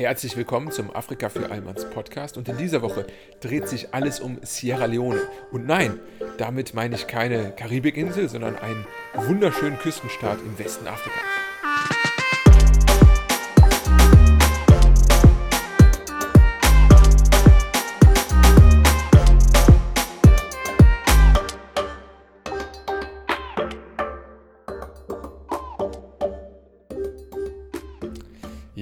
Herzlich willkommen zum Afrika für Allmanns Podcast und in dieser Woche dreht sich alles um Sierra Leone. Und nein, damit meine ich keine Karibikinsel, sondern einen wunderschönen Küstenstaat im Westen Afrikas.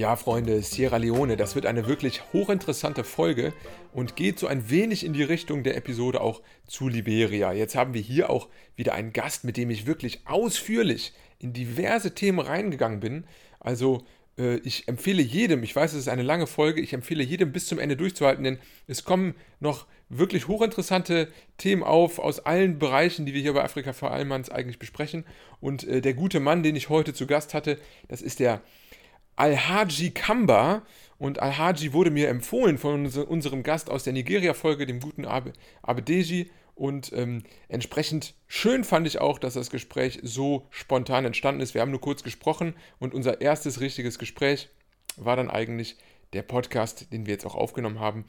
Ja, Freunde, Sierra Leone, das wird eine wirklich hochinteressante Folge und geht so ein wenig in die Richtung der Episode auch zu Liberia. Jetzt haben wir hier auch wieder einen Gast, mit dem ich wirklich ausführlich in diverse Themen reingegangen bin. Also äh, ich empfehle jedem, ich weiß, es ist eine lange Folge, ich empfehle jedem bis zum Ende durchzuhalten, denn es kommen noch wirklich hochinteressante Themen auf aus allen Bereichen, die wir hier bei Afrika vor allem eigentlich besprechen. Und äh, der gute Mann, den ich heute zu Gast hatte, das ist der Al-Haji Kamba. Und Al-Haji wurde mir empfohlen von unserem Gast aus der Nigeria-Folge, dem guten Abe, Abedeji. Und ähm, entsprechend schön fand ich auch, dass das Gespräch so spontan entstanden ist. Wir haben nur kurz gesprochen und unser erstes richtiges Gespräch war dann eigentlich der Podcast, den wir jetzt auch aufgenommen haben.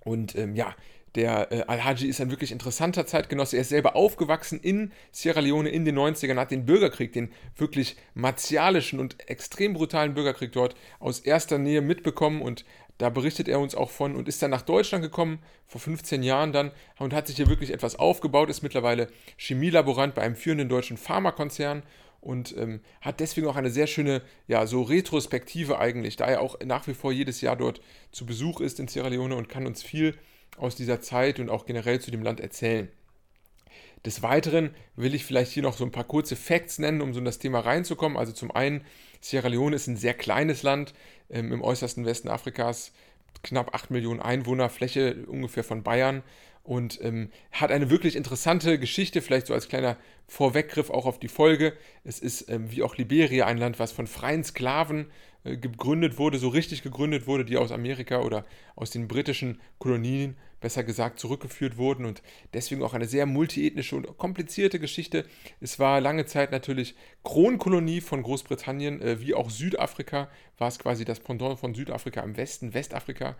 Und ähm, ja, der äh, Al-Haji ist ein wirklich interessanter Zeitgenosse. Er ist selber aufgewachsen in Sierra Leone in den 90ern, hat den Bürgerkrieg, den wirklich martialischen und extrem brutalen Bürgerkrieg dort aus erster Nähe mitbekommen und da berichtet er uns auch von und ist dann nach Deutschland gekommen, vor 15 Jahren dann, und hat sich hier wirklich etwas aufgebaut, ist mittlerweile Chemielaborant bei einem führenden deutschen Pharmakonzern und ähm, hat deswegen auch eine sehr schöne, ja, so Retrospektive eigentlich, da er auch nach wie vor jedes Jahr dort zu Besuch ist in Sierra Leone und kann uns viel aus dieser Zeit und auch generell zu dem Land erzählen. Des Weiteren will ich vielleicht hier noch so ein paar kurze Facts nennen, um so in das Thema reinzukommen. Also zum einen, Sierra Leone ist ein sehr kleines Land ähm, im äußersten Westen Afrikas, knapp 8 Millionen Einwohner, Fläche ungefähr von Bayern und ähm, hat eine wirklich interessante Geschichte, vielleicht so als kleiner Vorweggriff auch auf die Folge. Es ist ähm, wie auch Liberia ein Land, was von freien Sklaven äh, gegründet wurde, so richtig gegründet wurde, die aus Amerika oder aus den britischen Kolonien, besser gesagt, zurückgeführt wurden und deswegen auch eine sehr multiethnische und komplizierte Geschichte. Es war lange Zeit natürlich Kronkolonie von Großbritannien, äh, wie auch Südafrika, war es quasi das Pendant von Südafrika im Westen, Westafrika.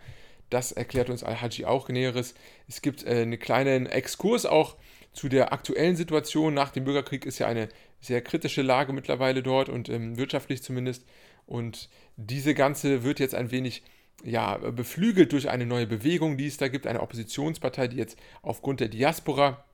Das erklärt uns Al-Haji auch Näheres. Es gibt äh, einen kleinen Exkurs auch zu der aktuellen Situation. Nach dem Bürgerkrieg ist ja eine sehr kritische Lage mittlerweile dort und ähm, wirtschaftlich zumindest. Und diese ganze wird jetzt ein wenig ja, beflügelt durch eine neue Bewegung, die es da gibt, eine Oppositionspartei, die jetzt aufgrund der Diaspora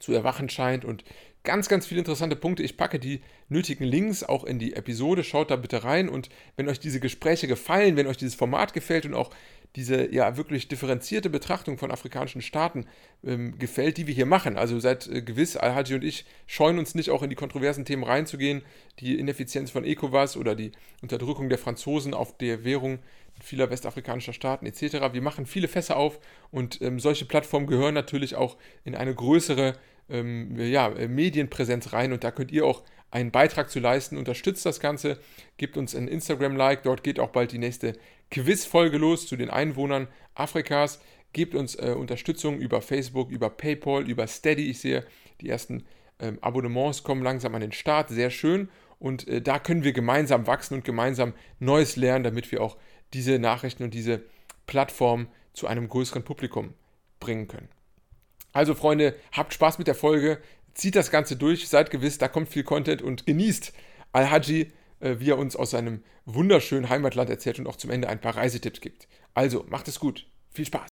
zu erwachen scheint und ganz, ganz viele interessante Punkte. Ich packe die nötigen Links auch in die Episode. Schaut da bitte rein und wenn euch diese Gespräche gefallen, wenn euch dieses Format gefällt und auch diese ja wirklich differenzierte Betrachtung von afrikanischen Staaten ähm, gefällt, die wir hier machen. Also seid äh, gewiss, Al-Haji und ich scheuen uns nicht auch in die kontroversen Themen reinzugehen, die Ineffizienz von ECOWAS oder die Unterdrückung der Franzosen auf der Währung vieler westafrikanischer Staaten etc. Wir machen viele Fässer auf und ähm, solche Plattformen gehören natürlich auch in eine größere ähm, ja, Medienpräsenz rein und da könnt ihr auch einen Beitrag zu leisten. Unterstützt das Ganze, gebt uns ein Instagram-Like, dort geht auch bald die nächste Quiz-Folge los zu den Einwohnern Afrikas. Gebt uns äh, Unterstützung über Facebook, über PayPal, über Steady. Ich sehe, die ersten ähm, Abonnements kommen langsam an den Start. Sehr schön. Und äh, da können wir gemeinsam wachsen und gemeinsam Neues lernen, damit wir auch diese Nachrichten und diese Plattform zu einem größeren Publikum bringen können. Also Freunde, habt Spaß mit der Folge, zieht das Ganze durch, seid gewiss, da kommt viel Content und genießt Al-Haji, wie er uns aus seinem wunderschönen Heimatland erzählt und auch zum Ende ein paar Reisetipps gibt. Also, macht es gut. Viel Spaß.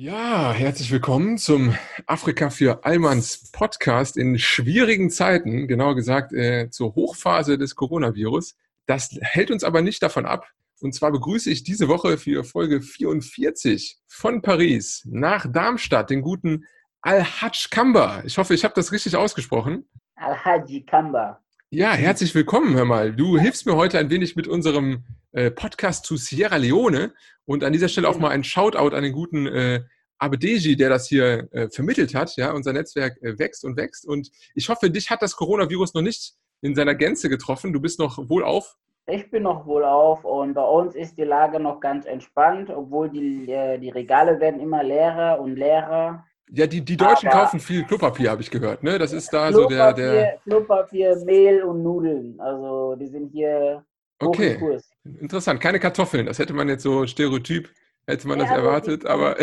Ja, herzlich willkommen zum Afrika für Allmanns Podcast in schwierigen Zeiten, genauer gesagt äh, zur Hochphase des Coronavirus. Das hält uns aber nicht davon ab. Und zwar begrüße ich diese Woche für Folge 44 von Paris nach Darmstadt den guten Al-Hajj Kamba. Ich hoffe, ich habe das richtig ausgesprochen. Al-Haji Kamba. Ja, herzlich willkommen, hör mal. Du hilfst mir heute ein wenig mit unserem äh, Podcast zu Sierra Leone und an dieser Stelle auch mal ein Shoutout an den guten äh, Abedeji, der das hier äh, vermittelt hat. Ja, unser Netzwerk äh, wächst und wächst und ich hoffe, dich hat das Coronavirus noch nicht in seiner Gänze getroffen. Du bist noch wohlauf. Ich bin noch wohlauf und bei uns ist die Lage noch ganz entspannt, obwohl die, äh, die Regale werden immer leerer und leerer. Ja, die, die Deutschen Aber- kaufen viel Klopapier, habe ich gehört. Ne? Das ist da so der, Klopapier, der. Klopapier, Mehl und Nudeln. Also die sind hier hoch Okay. im Kurs. Interessant. Keine Kartoffeln. Das hätte man jetzt so stereotyp, hätte man Ja, das erwartet, aber.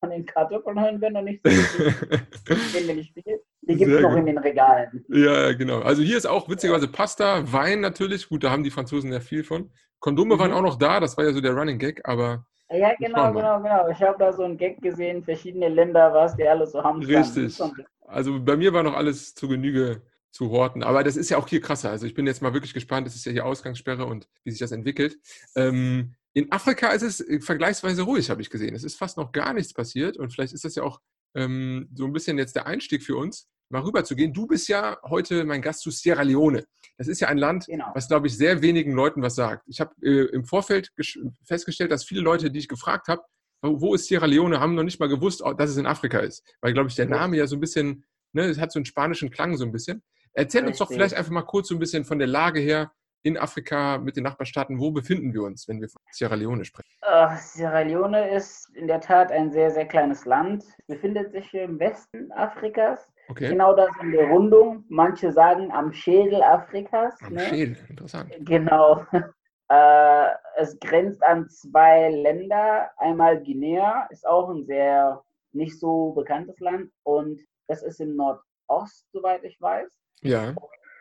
Von den Kartoffeln hören wir noch nicht so viel. Die gibt es noch gut. in den Regalen. Ja, genau. Also hier ist auch witzigerweise Pasta, Wein natürlich. Gut, da haben die Franzosen ja viel von. Kondome waren Mhm. auch noch da, das war ja so der Running Gag, aber Ja, genau, genau, genau. Ich habe da so einen Gag gesehen, verschiedene Länder, was die alle so haben. Richtig. also bei mir war noch alles zu Genüge zu horten. Aber das ist ja auch hier krasser. Also ich bin jetzt mal wirklich gespannt. Es ist ja hier Ausgangssperre und wie sich das entwickelt. Ähm, in Afrika ist es äh, vergleichsweise ruhig, habe ich gesehen. Es ist fast noch gar nichts passiert und vielleicht ist das ja auch ähm, so ein bisschen jetzt der Einstieg für uns, mal rüber zu gehen. Du bist ja heute mein Gast zu Sierra Leone. Das ist ja ein Land, Genau. was, glaube ich, sehr wenigen Leuten was sagt. Ich habe äh, im Vorfeld festgestellt, dass viele Leute, die ich gefragt habe, wo ist Sierra Leone, haben noch nicht mal gewusst, oh, dass es in Afrika ist. Weil, glaube ich, der Name ja so ein bisschen, ne, es hat so einen spanischen Klang so ein bisschen. Erzähl uns doch Richtig. vielleicht einfach mal kurz so ein bisschen von der Lage her in Afrika mit den Nachbarstaaten. Wo befinden wir uns, wenn wir von Sierra Leone sprechen? Äh, Sierra Leone ist in der Tat ein sehr, sehr kleines Land. Es befindet sich im Westen Afrikas. Okay. Genau das in der Rundung. Manche sagen am Schädel Afrikas. Am ne? Schädel, interessant. Genau. Äh, es grenzt an zwei Länder. Einmal Guinea, ist auch ein sehr nicht so bekanntes Land. Und das ist im Nordost, soweit ich weiß. Ja,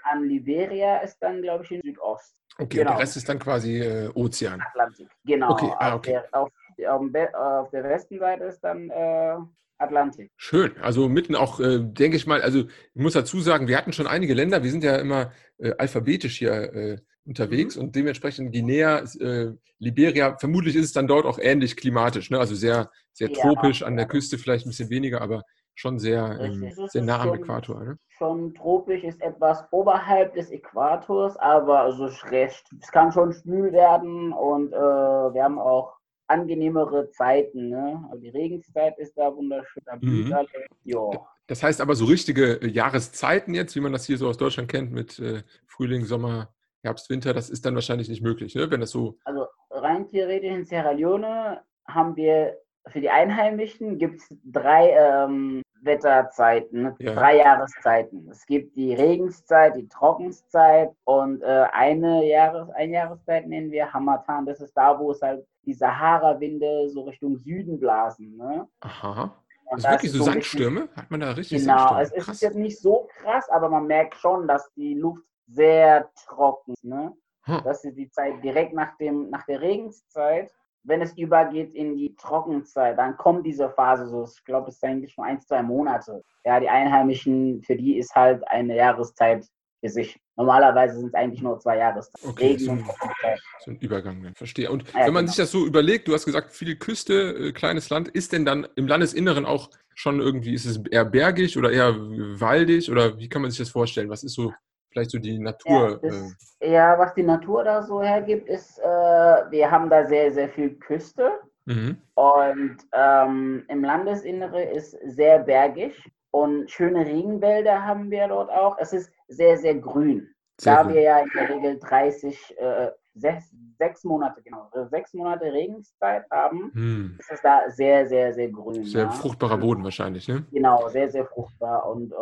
An Liberia ist dann, glaube ich, im Südost. okay. Genau. Der Rest ist dann quasi äh, Ozean. Atlantik. Genau. Okay, ah, Auf, okay. Der, auf, auf, dem Be- auf der Westenseite ist dann äh, Atlantik. Schön. Also mitten auch, äh, denke ich mal, also ich muss dazu sagen, wir hatten schon einige Länder, wir sind ja immer äh, alphabetisch hier äh, unterwegs Mhm. und dementsprechend Guinea, äh, Liberia, vermutlich ist es dann dort auch ähnlich klimatisch, ne? also sehr, sehr Ja, tropisch, an der ja. Küste vielleicht ein bisschen weniger, aber schon sehr, ähm, sehr nah am schon- Äquator. Ne? Schon tropisch ist etwas oberhalb des Äquators, aber also recht. Es kann schon schwül werden und äh, wir haben auch angenehmere Zeiten. Ne? Also die Regenszeit ist da wunderschön. Da Mhm. alles. Jo. Das heißt aber so richtige äh, Jahreszeiten jetzt, wie man das hier so aus Deutschland kennt, mit äh, Frühling, Sommer, Herbst, Winter, das ist dann wahrscheinlich nicht möglich, ne? wenn das so, Also rein theoretisch in Sierra Leone haben wir für die Einheimischen gibt es drei ähm, Wetterzeiten? Ja. drei Jahreszeiten. Es gibt die Regenszeit, die Trockenszeit und äh, eine Jahres Einjahreszeit nennen wir Hamatan. Das ist da, wo es halt die Sahara-Winde so Richtung Süden blasen. Ne? aha, Und das da ist wirklich es so Sandstürme? Hat man da richtig Genau, Sandstürme? es ist Krass. jetzt nicht so krass, aber man merkt schon, dass die Luft sehr trocken ist. Ne? Hm. Das ist die Zeit direkt nach, dem, nach der Regenszeit. Wenn es übergeht in die Trockenzeit, dann kommt diese Phase so. Ich glaube, es ist eigentlich nur ein, zwei Monate. Ja, die Einheimischen, für die ist halt eine Jahreszeit für sich. Normalerweise sind es eigentlich nur zwei Jahreszeiten. Okay, Regen so und ein- Trockenzeit. So ein Übergang, dann verstehe. Und Ja, wenn man genau. sich das so überlegt, du hast gesagt, viel Küste, äh, kleines Land, ist denn dann im Landesinneren auch schon irgendwie, ist es eher bergig oder eher waldig oder wie kann man sich das vorstellen? Was ist so vielleicht so die Ja, Natur? das, äh, ja, was die Natur da so hergibt, ist, äh, wir haben da sehr, sehr viel Küste. mhm. Und ähm, im Landesinnere ist sehr bergig und schöne Regenwälder haben wir dort auch. Es ist sehr, sehr grün. Sehr da gut. wir ja in der Regel 30, äh, sechs, sechs Monate, genau, äh, sechs Monate Regenszeit haben, Hm. ist es da sehr, sehr, sehr grün. Sehr ja. fruchtbarer Boden wahrscheinlich, ne? Genau, sehr, sehr fruchtbar und äh,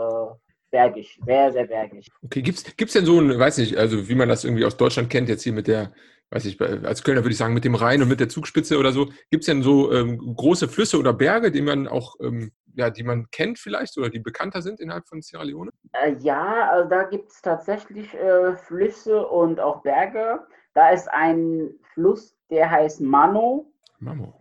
bergig, sehr, sehr bergig. Okay, gibt's, gibt's denn so ein, weiß nicht, also wie man das irgendwie aus Deutschland kennt, jetzt hier mit der, weiß ich, als Kölner würde ich sagen, mit dem Rhein und mit der Zugspitze oder so, gibt's denn so ähm, große Flüsse oder Berge, die man auch, ähm, ja, die man kennt vielleicht oder die bekannter sind innerhalb von Sierra Leone? Äh, ja, also da gibt es tatsächlich äh, Flüsse und auch Berge. Da ist ein Fluss, der heißt Mano.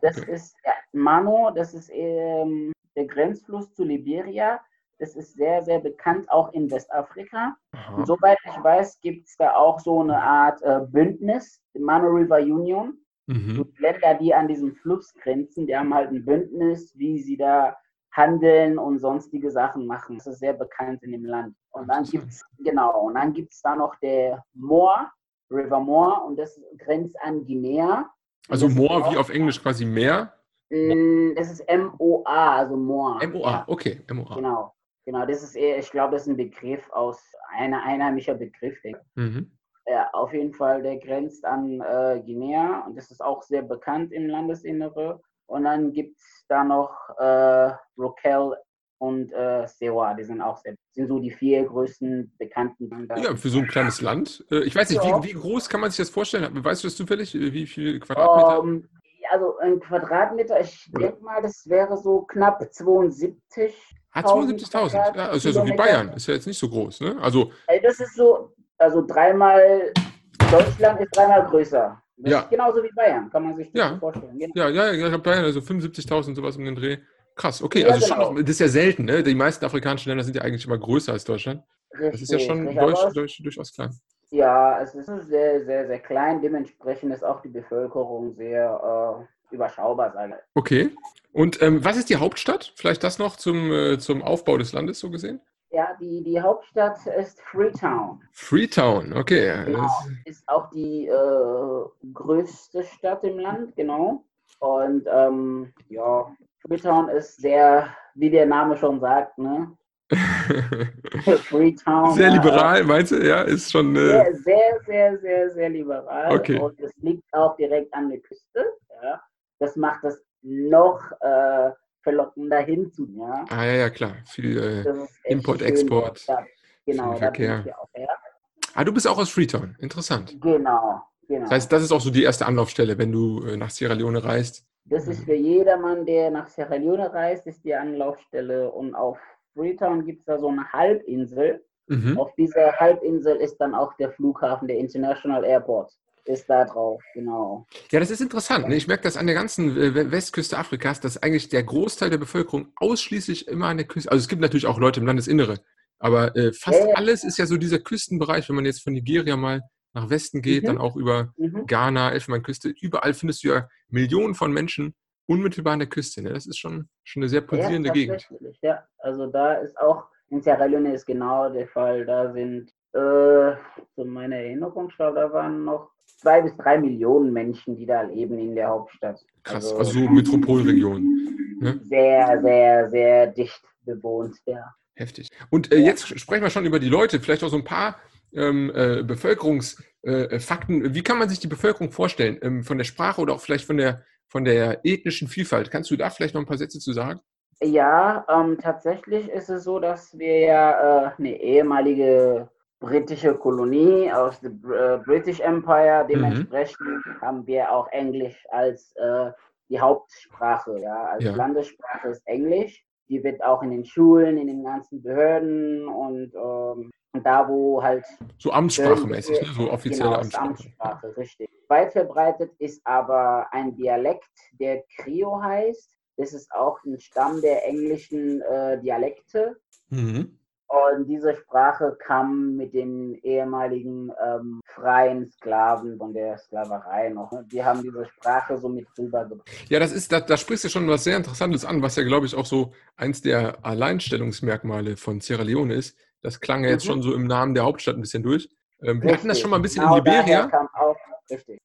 Das Okay. ist ja, Mano, das ist ähm, der Grenzfluss zu Liberia. Das ist sehr, sehr bekannt, auch in Westafrika. Aha. Und soweit ich weiß, gibt es da auch so eine Art äh, Bündnis, die Mano River Union. Mhm. Die Länder, die an diesem Fluss grenzen, die haben halt ein Bündnis, wie sie da handeln und sonstige Sachen machen. Das ist sehr bekannt in dem Land. Und dann Interessant. gibt's genau, und dann gibt es da noch der Moor, River Moor, und das grenzt an Guinea. Also Moor wie auf Englisch quasi Meer. Mm, Das ist M-O-A, also Moor. M-O-A, okay, M-O-A. genau. Genau, das ist eher, ich glaube, das ist ein Begriff aus, einer einheimischer Begriff. denke ich. Mhm. Ja, auf jeden Fall, der grenzt an äh, Guinea und das ist auch sehr bekannt im Landesinnere. Und dann gibt es da noch äh, Rokel und äh, Sewa, die sind auch sehr, sind so die vier größten bekannten Banker. Ja, für so ein kleines Land. Äh, ich weiß nicht, wie, wie, groß kann man sich das vorstellen? Weißt du das zufällig? Wie viele Quadratmeter? Um, ähm, also ein Quadratmeter, ich denke mal, das wäre so knapp 72. Ah, 72.000. Ja, ist ja so wie Bayern. Ist ja jetzt nicht so groß, ne? Also, das ist so, also dreimal, Deutschland ist dreimal größer. Das ja. genauso wie Bayern, kann man sich das ja. vorstellen. Genau. Ja, ja, ja, ich habe Bayern, also 75.000, sowas um den Dreh. Krass, okay, ja, also genau. schon noch, das ist ja selten, ne? Die meisten afrikanischen Länder sind ja eigentlich immer größer als Deutschland. Richtig, das ist ja schon durch, durch, durchaus klein. Ja, es ist sehr, sehr, sehr klein. Dementsprechend ist auch die Bevölkerung sehr äh, überschaubar, ich. Okay. Und ähm, was ist die Hauptstadt? Vielleicht das noch zum, äh, zum Aufbau des Landes so gesehen? Ja, die, die Hauptstadt ist Freetown. Freetown, okay. Genau. Ist auch die äh, größte Stadt im Land, genau. Und ähm, ja, Freetown ist sehr, wie der Name schon sagt, ne? Freetown. Sehr liberal, meinst du? Ja, ist schon. Äh... Sehr, sehr, sehr, sehr, sehr liberal. Okay. Und es liegt auch direkt an der Küste. Ja. Das macht das noch äh, verlockender hinzu. Ja. Ah, ja, ja, klar. Viel äh, Import, Export. Genau, viel Verkehr. Auch, ja. Ah, du bist auch aus Freetown. Interessant. Genau, genau. Das heißt, das ist auch so die erste Anlaufstelle, wenn du äh, nach Sierra Leone reist. Das ist für jedermann, der nach Sierra Leone reist, ist die Anlaufstelle. Und auf Freetown gibt es da so eine Halbinsel. Mhm. Auf dieser Halbinsel ist dann auch der Flughafen, der International Airport. Ist da drauf, genau. Ja, das ist interessant. Ne? Ich merke das an der ganzen äh, Westküste Afrikas, dass eigentlich der Großteil der Bevölkerung ausschließlich immer an der Küste, also es gibt natürlich auch Leute im Landesinnere, aber äh, fast ja, ja. alles ist ja so dieser Küstenbereich, wenn man jetzt von Nigeria mal nach Westen geht, mhm. dann auch über mhm. Ghana, Elfenbeinküste. Überall findest du ja Millionen von Menschen unmittelbar an der Küste. Ne? Das ist schon, schon eine sehr pulsierende ja, Gegend. Ja, also da ist auch, in Sierra Leone ist genau der Fall. Da sind, äh, zu meiner Erinnerung, da waren noch zwei bis drei Millionen Menschen, die da leben in der Hauptstadt. Krass, also, also so Metropolregion. Ne? Sehr, sehr, sehr dicht bewohnt, ja. Heftig. Und äh, jetzt sprechen wir schon über die Leute, vielleicht auch so ein paar ähm, äh, Bevölkerungsfakten. Äh, Wie kann man sich die Bevölkerung vorstellen? Ähm, von der Sprache oder auch vielleicht von der, von der ethnischen Vielfalt? Kannst du da vielleicht noch ein paar Sätze zu sagen? Ja, ähm, tatsächlich ist es so, dass wir ja äh, eine ehemalige britische Kolonie aus dem äh, British Empire, mhm. dementsprechend mhm. haben wir auch Englisch als äh, die Hauptsprache, ja, als ja. Landessprache ist Englisch. Die wird auch in den Schulen, in den ganzen Behörden und ähm, da, wo halt. So amtssprachmäßig, ne? so offizielle genau, Amtssprache. Amtssprache. Richtig. Weit verbreitet ist aber ein Dialekt, der Krio heißt. Das ist auch ein Stamm der englischen äh, Dialekte. Mhm. Und diese Sprache kam mit den ehemaligen ähm, freien Sklaven von der Sklaverei noch. Ne? Die haben diese Sprache so mit rübergebracht. Ja, das ist, da, da sprichst du schon was sehr Interessantes an, was ja, glaube ich, auch so eins der Alleinstellungsmerkmale von Sierra Leone ist. Das klang ja jetzt mhm. schon so im Namen der Hauptstadt ein bisschen durch. Ähm, wir hatten das schon mal ein bisschen genau in Liberia. Auch,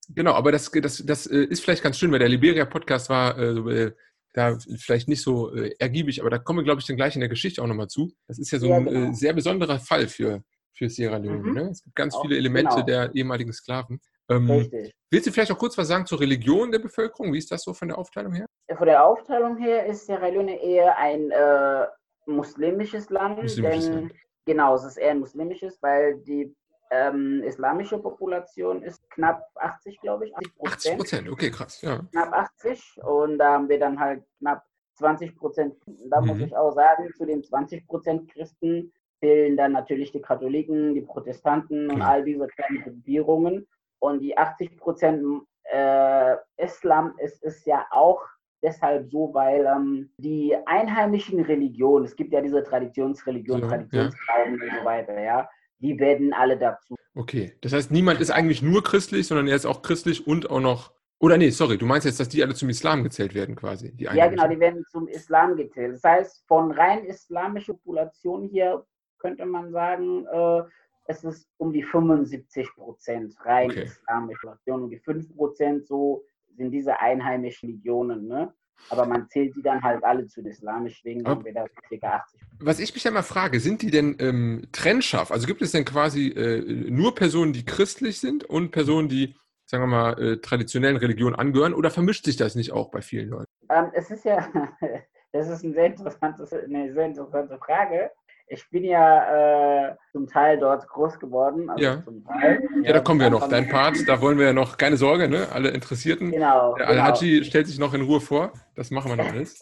genau, aber das, das, das äh, ist vielleicht ganz schön, weil der Liberia-Podcast war äh, äh, da vielleicht nicht so äh, ergiebig, aber da kommen wir, glaube ich, dann gleich in der Geschichte auch nochmal zu. Das ist ja so ja, ein äh, genau. sehr besonderer Fall für, für Sierra Leone. Mhm. Ne? Es gibt ganz auch, viele Elemente genau. der ehemaligen Sklaven. Ähm, willst du vielleicht auch kurz was sagen zur Religion der Bevölkerung? Wie ist das so von der Aufteilung her? Von der Aufteilung her ist Sierra Leone eher ein äh, muslimisches Land. Muslimisches denn, Land. Genau, es ist eher ein muslimisches, weil die ähm, islamische Population ist knapp 80, glaube ich. 80 Prozent. okay, krass, ja. Knapp 80 und da haben wir dann halt knapp 20 Prozent. Da mhm. muss ich auch sagen, zu den 20 Prozent Christen fehlen dann natürlich die Katholiken, die Protestanten und all diese kleinen Gruppierungen. Und die 80 Prozent äh, Islam ist, ist ja auch deshalb so, weil ähm, die einheimischen Religionen, es gibt ja diese Traditionsreligion, ja, Traditionsglauben ja. und so weiter, ja, die werden alle dazu. Okay, das heißt, niemand ist eigentlich nur christlich, sondern er ist auch christlich und auch noch. Oder nee, sorry, du meinst jetzt, dass die alle zum Islam gezählt werden quasi? ja, genau, die werden zum Islam gezählt. Das heißt, von rein islamischer Population hier könnte man sagen, äh, es ist um die 75 Prozent rein okay. islamische Population und die 5 Prozent so sind diese einheimischen Religionen. Ne? Aber man zählt die dann halt alle zu islamisch, deswegen haben wir da ca. 80. Was ich mich ja mal frage, sind die denn ähm, trennscharf? Also gibt es denn quasi äh, nur Personen, die christlich sind und Personen, die sagen wir mal, äh, traditionellen Religionen angehören oder vermischt sich das nicht auch bei vielen Leuten? Ähm, es ist ja, das ist ein sehr eine sehr interessante Frage. Ich bin ja äh, zum Teil dort groß geworden. Also ja. Teil, ja, ja, da kommen wir noch. Dein Part, da wollen wir ja noch, keine Sorge, ne? alle Interessierten. Genau. Der Al-Haji genau. stellt sich noch in Ruhe vor. Das machen wir noch alles.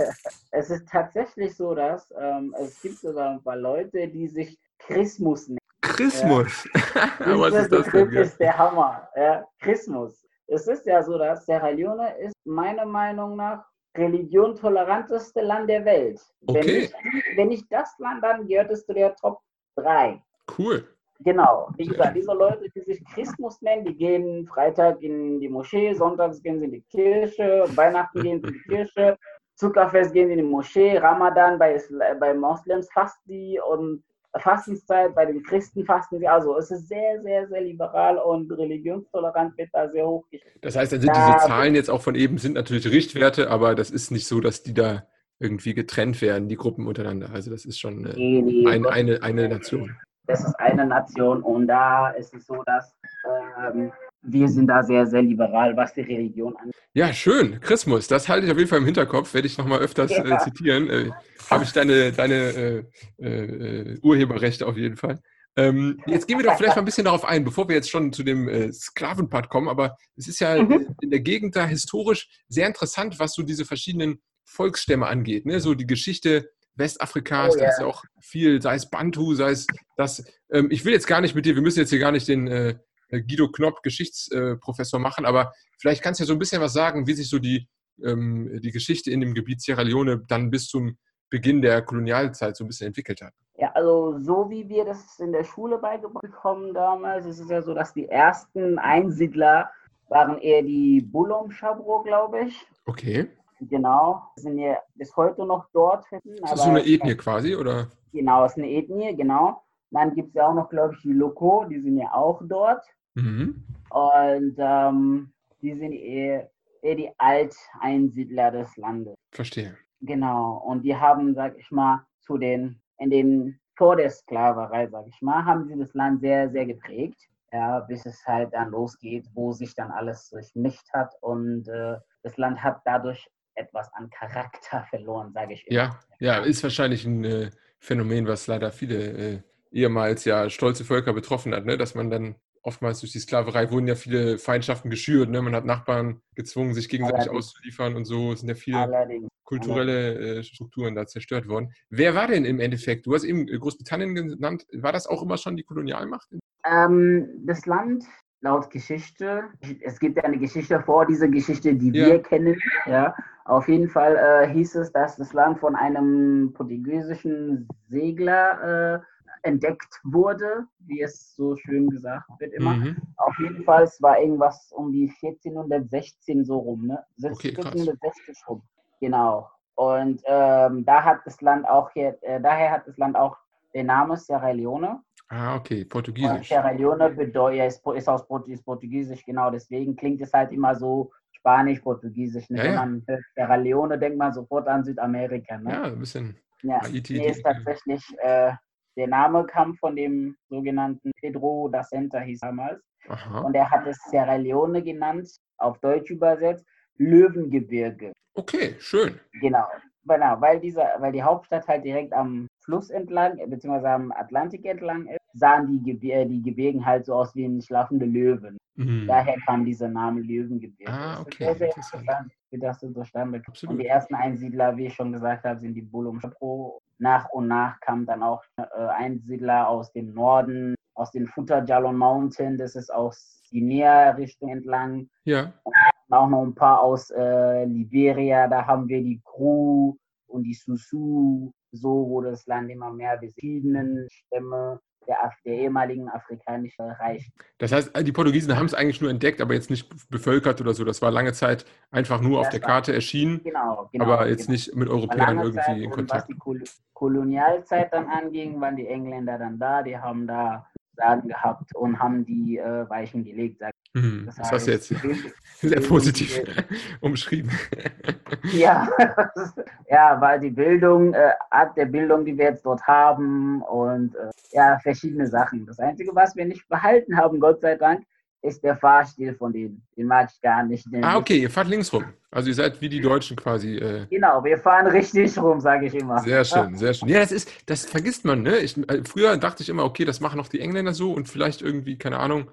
es ist tatsächlich so, dass ähm, es gibt sogar ein paar Leute, die sich Chrismus nennen. Chrismus? Ja. Was ist das denn? ist der Hammer. Ja, Chrismus. Es ist ja so, dass Sierra Leone ist meiner Meinung nach religiontoleranteste Land der Welt. Okay. Wenn nicht, das Land, dann gehört es zu der Top 3. Cool. Genau. Wie gesagt, diese Leute, die sich Christus nennen, die gehen Freitag in die Moschee, sonntags gehen sie in die Kirche, Weihnachten gehen sie in die Kirche, Zuckerfest gehen sie in die Moschee, Ramadan bei, bei Moslems fasten die und Fastenszeit, bei den Christen fasten sie. Also es ist sehr, sehr, sehr liberal und religionstolerant wird da sehr hoch. Das heißt, dann sind diese Zahlen jetzt auch von eben sind natürlich Richtwerte, aber das ist nicht so, dass die da irgendwie getrennt werden, die Gruppen untereinander. Also das ist schon nee, nee, ein, eine, eine Nation. Das ist eine Nation und da ist es so, dass ähm, wir sind da sehr, sehr liberal, was die Religion angeht. Ja, schön. Christmus, das halte ich auf jeden Fall im Hinterkopf, werde ich nochmal öfters ja. äh, zitieren. Äh, Habe ich deine, deine äh, äh, Urheberrechte auf jeden Fall. Ähm, jetzt gehen wir doch vielleicht mal ein bisschen darauf ein, bevor wir jetzt schon zu dem äh, Sklavenpart kommen, aber es ist ja mhm. in der Gegend da historisch sehr interessant, was so diese verschiedenen Volksstämme angeht. Ne? So die Geschichte Westafrikas, oh, da ist ja auch viel, sei es Bantu, sei es das. Ähm, ich will jetzt gar nicht mit dir, wir müssen jetzt hier gar nicht den äh, äh, Guido Knopp Geschichtsprofessor machen, aber vielleicht kannst du ja so ein bisschen was sagen, wie sich so die, ähm, die Geschichte in dem Gebiet Sierra Leone dann bis zum Beginn der Kolonialzeit so ein bisschen entwickelt hat. Ja, also so wie wir das in der Schule beigebracht bekommen damals, ist es ja so, dass die ersten Einsiedler waren eher die Bulom Chabro, glaube ich. Okay. Genau, sind ja bis heute noch dort. Ist das so eine Ethnie quasi, oder? Genau, ist eine Ethnie, genau. Dann gibt es ja auch noch, glaube ich, die Loco, die sind ja auch dort. Mhm. Und ähm, die sind eher, eher die Alteinsiedler des Landes. Verstehe. Genau. Und die haben, sag ich mal, zu den, in den, vor der Sklaverei, sag ich mal, haben sie das Land sehr, sehr geprägt. Ja, bis es halt dann losgeht, wo sich dann alles durchmischt hat und äh, das Land hat dadurch etwas an Charakter verloren, sage ich immer. Ja, ja, ist wahrscheinlich ein äh, Phänomen, was leider viele äh, ehemals ja stolze Völker betroffen hat, ne? dass man dann oftmals durch die Sklaverei wurden ja viele Feindschaften geschürt. Ne? Man hat Nachbarn gezwungen, sich gegenseitig Allerdings. auszuliefern und so sind ja viele Allerdings. kulturelle äh, Strukturen da zerstört worden. Wer war denn im Endeffekt? Du hast eben Großbritannien genannt. War das auch immer schon die Kolonialmacht? Ähm, das Land laut Geschichte, es gibt ja eine Geschichte vor dieser Geschichte, die ja. wir kennen. Ja, auf jeden Fall äh, hieß es, dass das Land von einem portugiesischen Segler äh, entdeckt wurde, wie es so schön gesagt wird immer. Mhm. Auf jeden Fall, es war irgendwas um die 1416 so rum, ne? Okay, 1460 rum. Genau. Und ähm, da hat das Land auch hier, äh, daher hat das Land auch den Namen Sierra Leone. Ah, okay, Portugiesisch. Und Sierra Leone bedeutet, ist, ist aus ist Portugiesisch, genau. Deswegen klingt es halt immer so Spanisch, Portugiesisch. Ne? Ja, Wenn ja. man hört Sierra Leone, denkt man sofort an Südamerika. Ne? Ja, ein bisschen. Ja, Haiti, nee, ist tatsächlich äh, der Name kam von dem sogenannten Pedro da Centa, hieß damals. Aha. Und er hat es Sierra Leone genannt, auf Deutsch übersetzt, Löwengebirge. Okay, schön. Genau, genau weil, dieser, weil die Hauptstadt halt direkt am Fluss entlang, beziehungsweise am Atlantik entlang ist, sahen die, Gebir die Gebirgen halt so aus wie ein schlafende Löwen. Mhm. Daher kam dieser Name Löwengebirge. Ah, okay. Das ist sehr, sehr interessant, wie das so zustande. Und die ersten Einsiedler, wie ich schon gesagt habe, sind die Bulum Chapro nach und nach kamen dann auch äh, Einsiedler aus dem Norden, aus den Futajalon Mountain, das ist aus Guinea-Richtung entlang. Ja. Und auch noch ein paar aus äh, Liberia, da haben wir die Crew und die Susu. So wurde das Land immer mehr verschiedenen Stämme der, der ehemaligen afrikanischen Reich. Das heißt, die Portugiesen haben es eigentlich nur entdeckt, aber jetzt nicht bevölkert oder so. Das war lange Zeit einfach nur das auf der Karte erschienen, genau, genau, aber jetzt genau. nicht mit Europäern irgendwie Zeit, in Kontakt. Was die Kolonialzeit dann anging, waren die Engländer dann da, die haben da Sagen gehabt und haben die äh, Weichen gelegt, sag Mhm, das, das hast du jetzt sehr positiv umschrieben. Ja, ja, weil die Bildung, äh, Art der Bildung, die wir jetzt dort haben und äh, ja, verschiedene Sachen. Das Einzige, was wir nicht behalten haben, Gott sei Dank, ist der Fahrstil von denen. Den mag ich gar nicht. Ah, okay, ihr fahrt links rum. Also ihr seid wie die Deutschen quasi. Äh genau, wir fahren richtig rum, sage ich immer. Sehr schön, sehr schön. Ja, das ist, das vergisst man, ne? Ich, äh, früher dachte ich immer, okay, das machen auch die Engländer so und vielleicht irgendwie, keine Ahnung,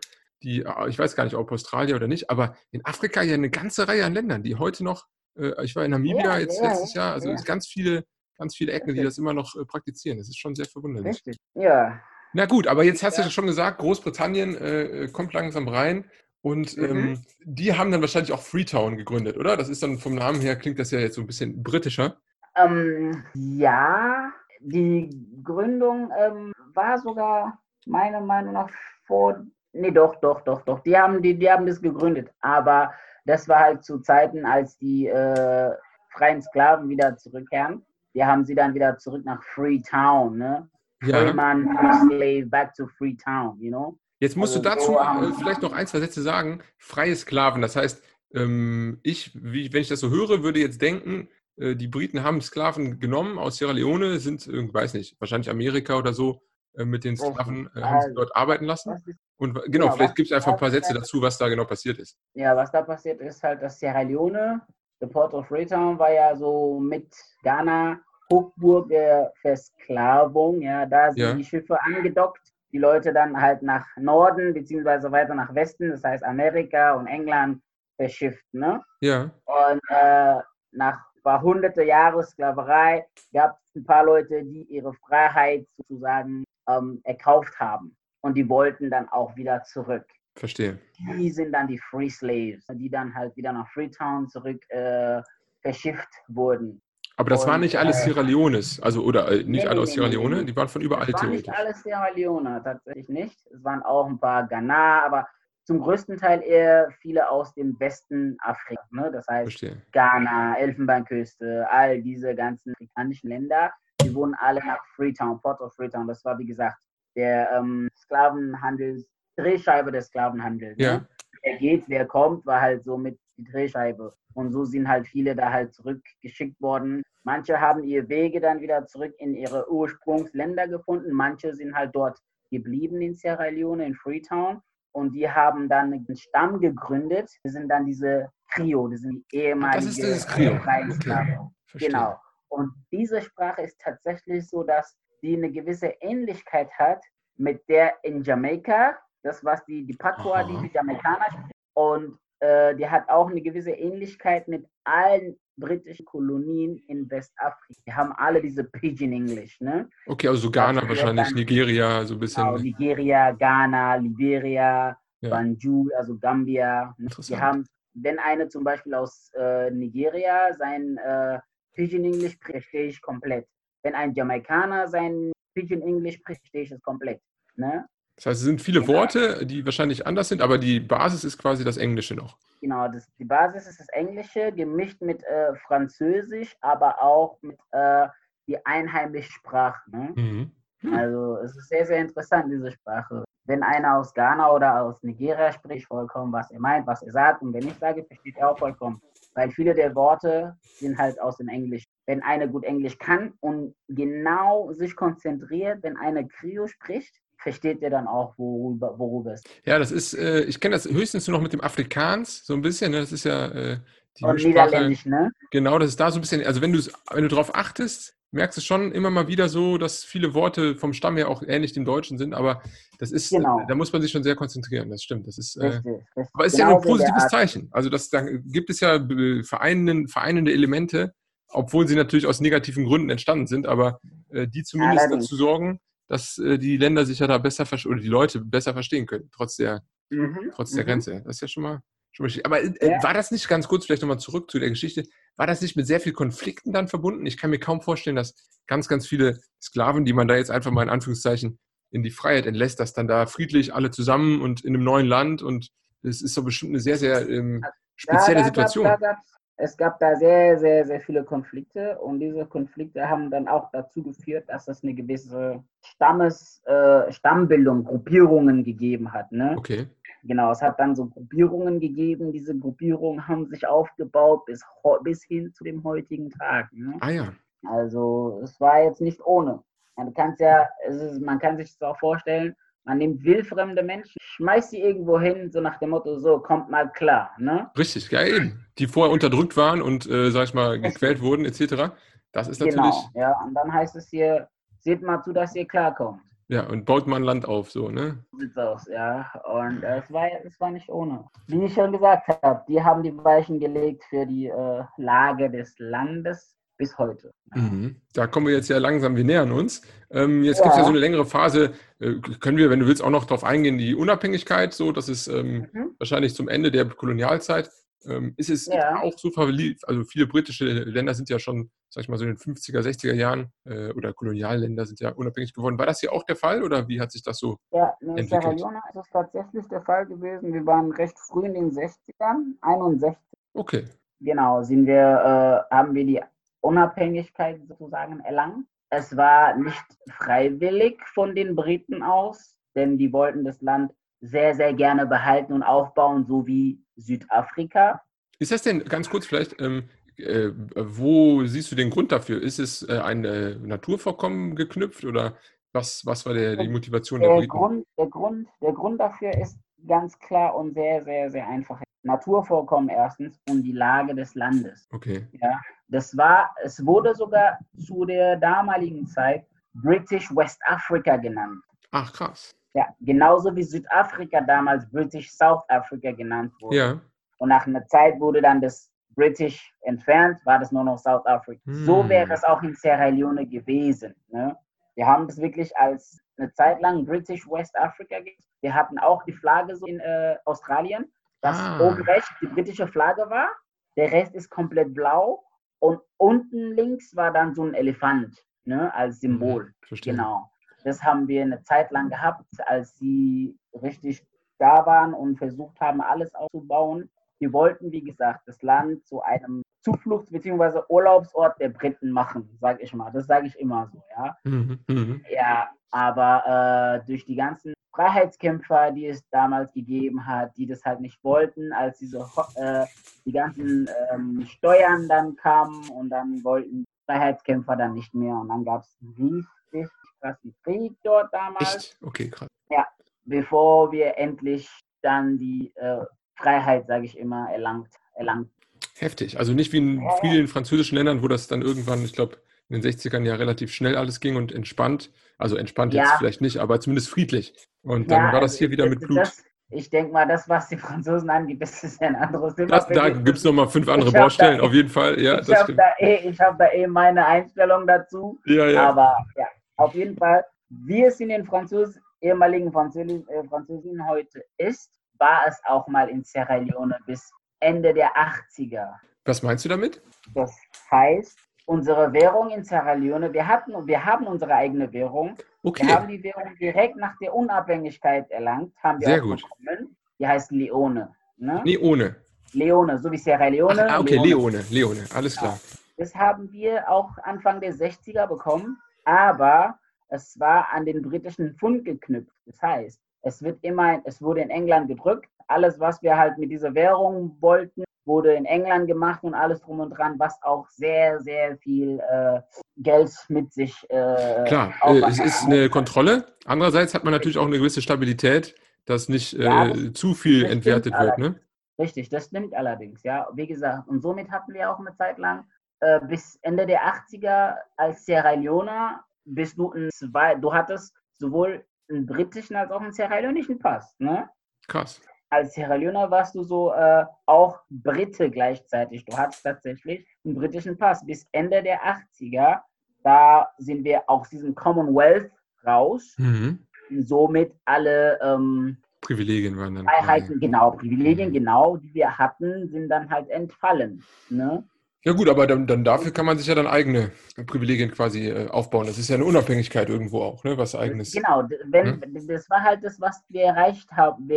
die, äh, ich weiß gar nicht, ob Australier oder nicht, aber in Afrika ja eine ganze Reihe an Ländern, die heute noch, äh, ich war in Namibia ja, jetzt ja, letztes Jahr, also ja. ganz viele, ganz viele Ecken, die das immer noch äh, praktizieren. Das ist schon sehr verwunderlich. Richtig, ja. Na gut, aber jetzt hast du ja schon gesagt, Großbritannien äh, kommt langsam rein. Und mhm. ähm, die haben dann wahrscheinlich auch Freetown gegründet, oder? Das ist dann vom Namen her, klingt das ja jetzt so ein bisschen britischer. Ähm, ja, die Gründung ähm, war sogar meiner Meinung nach vor. Nee, doch, doch, doch, doch. Die haben, die, die haben das gegründet. Aber das war halt zu Zeiten, als die äh, freien Sklaven wieder zurückkehren. Die haben sie dann wieder zurück nach Freetown, ne? Ja. Freeman, Slave, back to Freetown, you know? Jetzt musst also, du dazu äh, vielleicht noch ein, zwei Sätze sagen. Freie Sklaven, das heißt, ähm, ich, wie, wenn ich das so höre, würde jetzt denken, äh, die Briten haben Sklaven genommen aus Sierra Leone, sind, äh, weiß nicht, wahrscheinlich Amerika oder so, äh, mit den Sklaven äh, haben sie dort arbeiten lassen. Und genau, genau vielleicht gibt es einfach ein paar Sätze dazu, was da genau passiert ist. Ja, was da passiert ist halt, dass Sierra Leone, der Port of Freetown, war ja so mit Ghana Hochburg der Versklavung. Ja, da sind ja. die Schiffe angedockt die Leute dann halt nach Norden beziehungsweise weiter nach Westen, das heißt Amerika und England, verschifft. Ne? Ja. Und äh, nach war hunderte Jahre Sklaverei gab es ein paar Leute, die ihre Freiheit sozusagen ähm, erkauft haben. Und die wollten dann auch wieder zurück. Verstehe. Die sind dann die Free Slaves, die dann halt wieder nach Freetown zurück äh, verschifft wurden. Aber das und, waren nicht alles äh, Sierra Leones, also oder äh, nicht nee, alle aus Sierra Leone, die waren von überall das theoretisch. Nicht alles Sierra Leone, tatsächlich nicht. Es waren auch ein paar Ghana, aber zum größten Teil eher viele aus dem Westen Afrika. Ne? Das heißt Verstehe. Ghana, Elfenbeinküste, all diese ganzen afrikanischen Länder, die wurden alle nach Freetown, Port of Freetown. Das war wie gesagt der ähm, Sklavenhandel, Drehscheibe des Sklavenhandels. Ja. Ne? Wer geht, wer kommt, war halt so mit die Drehscheibe. Und so sind halt viele da halt zurückgeschickt worden. Manche haben ihre Wege dann wieder zurück in ihre Ursprungsländer gefunden. Manche sind halt dort geblieben in Sierra Leone, in Freetown. Und die haben dann einen Stamm gegründet. Das sind dann diese Krio, das sind die ehemaligen Krio. Okay. Genau. Und diese Sprache ist tatsächlich so, dass sie eine gewisse Ähnlichkeit hat mit der in Jamaika, das was die, die Patois, die die Jamaikaner. Und äh, die hat auch eine gewisse Ähnlichkeit mit allen britischen Kolonien in Westafrika. Die haben alle diese Pidgin English, ne? Okay, also Ghana also wahrscheinlich, Nigeria, so ein bisschen. Genau, Nigeria, Ghana, Liberia, ja. Banjul, also Gambia. Die haben, wenn eine zum Beispiel aus äh, Nigeria sein äh, Pidgin English verstehe ich komplett. Wenn ein Jamaikaner sein Pidgin English spricht, verstehe ich es komplett. Ne? Das heißt, es sind viele genau. Worte, die wahrscheinlich anders sind, aber die Basis ist quasi das Englische noch. Genau, das, die Basis ist das Englische, gemischt mit äh, Französisch, aber auch mit äh, die einheimischen Sprachen. Ne? Mhm. Hm. Also es ist sehr, sehr interessant, diese Sprache. Wenn einer aus Ghana oder aus Nigeria spricht, vollkommen, was er meint, was er sagt. Und wenn ich sage, versteht er auch vollkommen. Weil viele der Worte sind halt aus dem Englisch. Wenn einer gut Englisch kann und genau sich konzentriert, wenn einer Krio spricht, versteht ihr dann auch, worüber, worüber es Ja, das ist, äh, ich kenne das höchstens nur noch mit dem Afrikaans, so ein bisschen, ne? das ist ja äh, die Und Niederländisch, ne? Genau, das ist da so ein bisschen, also wenn du wenn du drauf achtest, merkst du schon immer mal wieder so, dass viele Worte vom Stamm her auch ähnlich dem Deutschen sind, aber das ist, genau. da muss man sich schon sehr konzentrieren, das stimmt. Das ist, äh, richtig, richtig. Aber ist genau ja ein positives Zeichen. Also das, da gibt es ja vereinende, vereinende Elemente, obwohl sie natürlich aus negativen Gründen entstanden sind, aber äh, die zumindest Allerdings. dazu sorgen, dass äh, die Länder sich ja da besser oder die Leute besser verstehen können, trotz der, mhm. trotz der mhm. Grenze. Das ist ja schon mal, schon mal Aber äh, ja. war das nicht ganz kurz, vielleicht nochmal zurück zu der Geschichte, war das nicht mit sehr vielen Konflikten dann verbunden? Ich kann mir kaum vorstellen, dass ganz, ganz viele Sklaven, die man da jetzt einfach mal in Anführungszeichen in die Freiheit entlässt, dass dann da friedlich alle zusammen und in einem neuen Land und es ist so bestimmt eine sehr, sehr ähm, spezielle da, da, Situation. Da, da, es gab da sehr, sehr, sehr viele Konflikte und diese Konflikte haben dann auch dazu geführt, dass es eine gewisse Stammes, äh, Stammbildung, Gruppierungen gegeben hat. Ne? Okay. Genau, es hat dann so Gruppierungen gegeben. Diese Gruppierungen haben sich aufgebaut bis, bis hin zu dem heutigen Tag. Ne? Ah ja. Also es war jetzt nicht ohne. Man kann ja, ist, man kann sich das auch vorstellen, man nimmt wildfremde Menschen, schmeißt sie irgendwo hin, so nach dem Motto, so, kommt mal klar. Ne? Richtig, ja eben. Die vorher unterdrückt waren und, äh, sag ich mal, gequält wurden, etc. Das ist natürlich. Genau, ja. Und dann heißt es hier, seht mal zu, dass ihr klarkommt. Ja, und baut man Land auf, so, ne? Sieht's aus, ja. Und äh, es, war, es war nicht ohne. Wie ich schon gesagt habe, die haben die Weichen gelegt für die äh, Lage des Landes bis heute. Mhm. Da kommen wir jetzt ja langsam, wir nähern uns. Ähm, jetzt ja. gibt es ja so eine längere Phase, äh, können wir, wenn du willst, auch noch darauf eingehen, die Unabhängigkeit, so, das ist ähm, mhm. wahrscheinlich zum Ende der Kolonialzeit. Ähm, ist es ja. auch so verliebt, also viele britische Länder sind ja schon, sag ich mal, so in den 50er, 60er Jahren äh, oder Kolonialländer sind ja unabhängig geworden. War das hier auch der Fall oder wie hat sich das so ja, in entwickelt? Sierra Leone ist es tatsächlich der Fall gewesen. Wir waren recht früh in den 60ern, 61. Okay. Genau, sind wir, äh, haben wir die Unabhängigkeit sozusagen erlangt. Es war nicht freiwillig von den Briten aus, denn die wollten das Land sehr, sehr gerne behalten und aufbauen, so wie Südafrika. Ist das denn ganz kurz vielleicht, ähm, äh, wo siehst du den Grund dafür? Ist es äh, ein äh, Naturvorkommen geknüpft oder was, was war der, die Motivation der, der Briten? Grund, der, Grund, der Grund dafür ist ganz klar und sehr, sehr, sehr einfach. Naturvorkommen erstens und die Lage des Landes. Okay. Ja, das war, es wurde sogar zu der damaligen Zeit British West Africa genannt. Ach krass. Ja, genauso wie Südafrika damals British South Africa genannt wurde. Ja. Und nach einer Zeit wurde dann das British entfernt, war das nur noch South Africa. Hm. So wäre es auch in Sierra Leone gewesen. Ne? Wir haben das wirklich als eine Zeit lang British West Africa. Wir hatten auch die Flagge so in äh, Australien, dass ah. oben rechts die britische Flagge war. Der Rest ist komplett blau und unten links war dann so ein Elefant ne, als Symbol. Verstehe. Genau. Das haben wir eine Zeit lang gehabt, als sie richtig da waren und versucht haben, alles aufzubauen. Die wollten, wie gesagt, das Land zu einem Zufluchts- bzw. Urlaubsort der Briten machen, sage ich mal. Das sage ich immer so, ja. Mhm, mh. Ja, aber äh, durch die ganzen Freiheitskämpfer, die es damals gegeben hat, die das halt nicht wollten, als diese äh, die ganzen ähm, Steuern dann kamen und dann wollten Freiheitskämpfer dann nicht mehr und dann gab es richtig krassen Krieg dort damals. Echt? Okay, krass. Ja, bevor wir endlich dann die äh, Freiheit, sage ich immer, erlangt, erlangt. Heftig. Also nicht wie in ja. vielen französischen Ländern, wo das dann irgendwann, ich glaube, in den 60ern ja relativ schnell alles ging und entspannt. Also entspannt ja. jetzt vielleicht nicht, aber zumindest friedlich. Und dann ja, war das hier wieder mit Blut. Das, ich denke mal, das, was die Franzosen angeht, das ist ein anderes Thema. Da gibt es nochmal fünf andere Baustellen, da, auf jeden Fall. Ja, ich habe da, eh, hab da eh meine Einstellung dazu. Ja, ja. Aber ja, auf jeden Fall, wie es in den Französ ehemaligen Französin, äh, Französin heute ist, war es auch mal in Sierra Leone bis Ende der 80er. Was meinst du damit? Das heißt, unsere Währung in Sierra Leone, wir hatten, wir haben unsere eigene Währung. Okay. Wir haben die Währung direkt nach der Unabhängigkeit erlangt, haben wir Sehr auch gut. bekommen. Die heißt Leone. Ne? Leone. Leone, so wie Sierra Leone. Ach, okay, Leone. Leone, Leone, alles klar. Ja. Das haben wir auch Anfang der 60er bekommen aber es war an den britischen Pfund geknüpft. Das heißt, es wird immer, es wurde in England gedrückt. Alles, was wir halt mit dieser Währung wollten, wurde in England gemacht und alles drum und dran, was auch sehr, sehr viel äh, Geld mit sich. Äh, Klar, äh, es ist eine Kontrolle. Andererseits hat man natürlich auch eine gewisse Stabilität, dass nicht äh, ja, das, zu viel entwertet wird. Ne? Richtig, das stimmt allerdings, ja. Wie gesagt, und somit hatten wir auch eine Zeit lang äh, bis Ende der 80er als Sierra Leone bist du ein zwei, du hattest sowohl einen britischen als auch einen Sierra Leoneischen Pass, ne? Krass. Als Sierra Leone warst du so äh, auch Brite gleichzeitig. Du hattest tatsächlich einen britischen Pass. Bis Ende der 80er, da sind wir aus diesem Commonwealth raus. Mhm. Somit alle ähm, Privilegien waren dann. Freiheiten, genau, Privilegien, genau, die wir hatten, sind dann halt entfallen. Ne? Ja gut, aber dann, dann dafür kann man sich ja dann eigene Privilegien quasi äh, aufbauen. Das ist ja eine Unabhängigkeit irgendwo auch, ne? was eigenes. Genau, wenn, hm? das war halt das, was wir erreicht haben,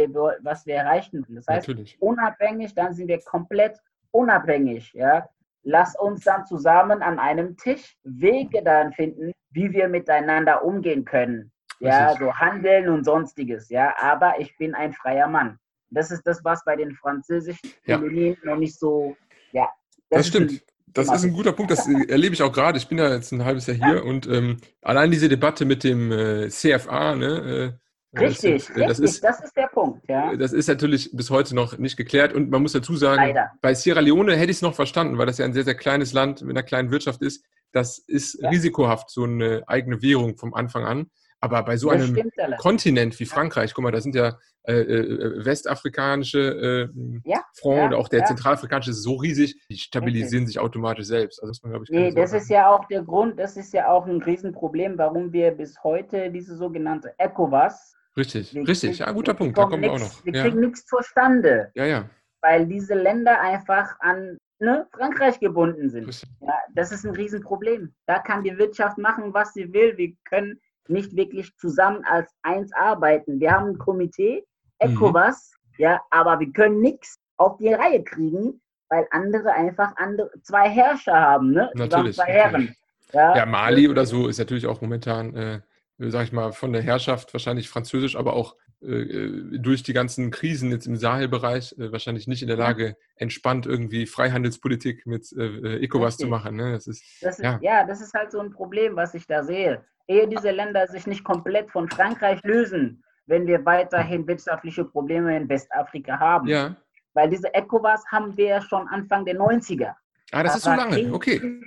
was wir erreichten. Das heißt, Natürlich. unabhängig, dann sind wir komplett unabhängig. Ja? Lass uns dann zusammen an einem Tisch Wege dann finden, wie wir miteinander umgehen können. Ja, so handeln und sonstiges. Ja, aber ich bin ein freier Mann. Das ist das, was bei den französischen Kolonien ja. noch nicht so ja, das, das stimmt. Das ist ein guter Punkt, das erlebe ich auch gerade. Ich bin ja jetzt ein halbes Jahr hier und ähm, allein diese Debatte mit dem äh, CFA, ne, äh, Richtig, das, das, richtig, ist, das ist der Punkt. Ja. das ist natürlich bis heute noch nicht geklärt. Und man muss dazu sagen, Leider. bei Sierra Leone hätte ich es noch verstanden, weil das ja ein sehr, sehr kleines Land mit einer kleinen Wirtschaft ist. Das ist Ja. risikohaft, so eine eigene Währung vom Anfang an. Aber bei so Das einem. Kontinent wie Frankreich, guck mal, da sind ja äh, äh, westafrikanische äh, Ja, Front ja, und auch der ja. zentralafrikanische ist so riesig, die stabilisieren sich automatisch selbst. Also muss man, ich, Nee, das ist ja auch der Grund, das ist ja auch ein Riesenproblem, warum wir bis heute diese sogenannte ECOWAS. Richtig, wir richtig. Ja, guter wir Punkt. Da kommen wir auch noch. Wir kriegen nichts zustande, ja. ja. weil diese Länder einfach an ne, Frankreich gebunden sind. Ja, das ist ein Riesenproblem. Da kann die Wirtschaft machen, was sie will. Wir können nicht wirklich zusammen als eins arbeiten. Wir haben ein Komitee, Mhm. ECOWAS, ja, aber wir können nichts auf die Reihe kriegen, weil andere einfach andere, zwei Herrscher haben, ne? Natürlich, Zwei. Herren. Ja, Ja, Mali oder so ist natürlich auch momentan, äh, sag ich mal, von der Herrschaft wahrscheinlich französisch, aber auch durch die ganzen Krisen jetzt im Sahelbereich äh, wahrscheinlich nicht in der Ja. Lage, entspannt irgendwie Freihandelspolitik mit äh, äh, ECOWAS zu Richtig. machen. Ne? Das ist, Das ist, Ja. ja. das ist halt so ein Problem, was ich da sehe. Ehe diese Länder sich nicht komplett von Frankreich lösen, wenn wir weiterhin wirtschaftliche Probleme in Westafrika haben. ja. Weil diese ECOWAS haben wir ja schon Anfang der 90er. Ah, das ist so lange. Okay.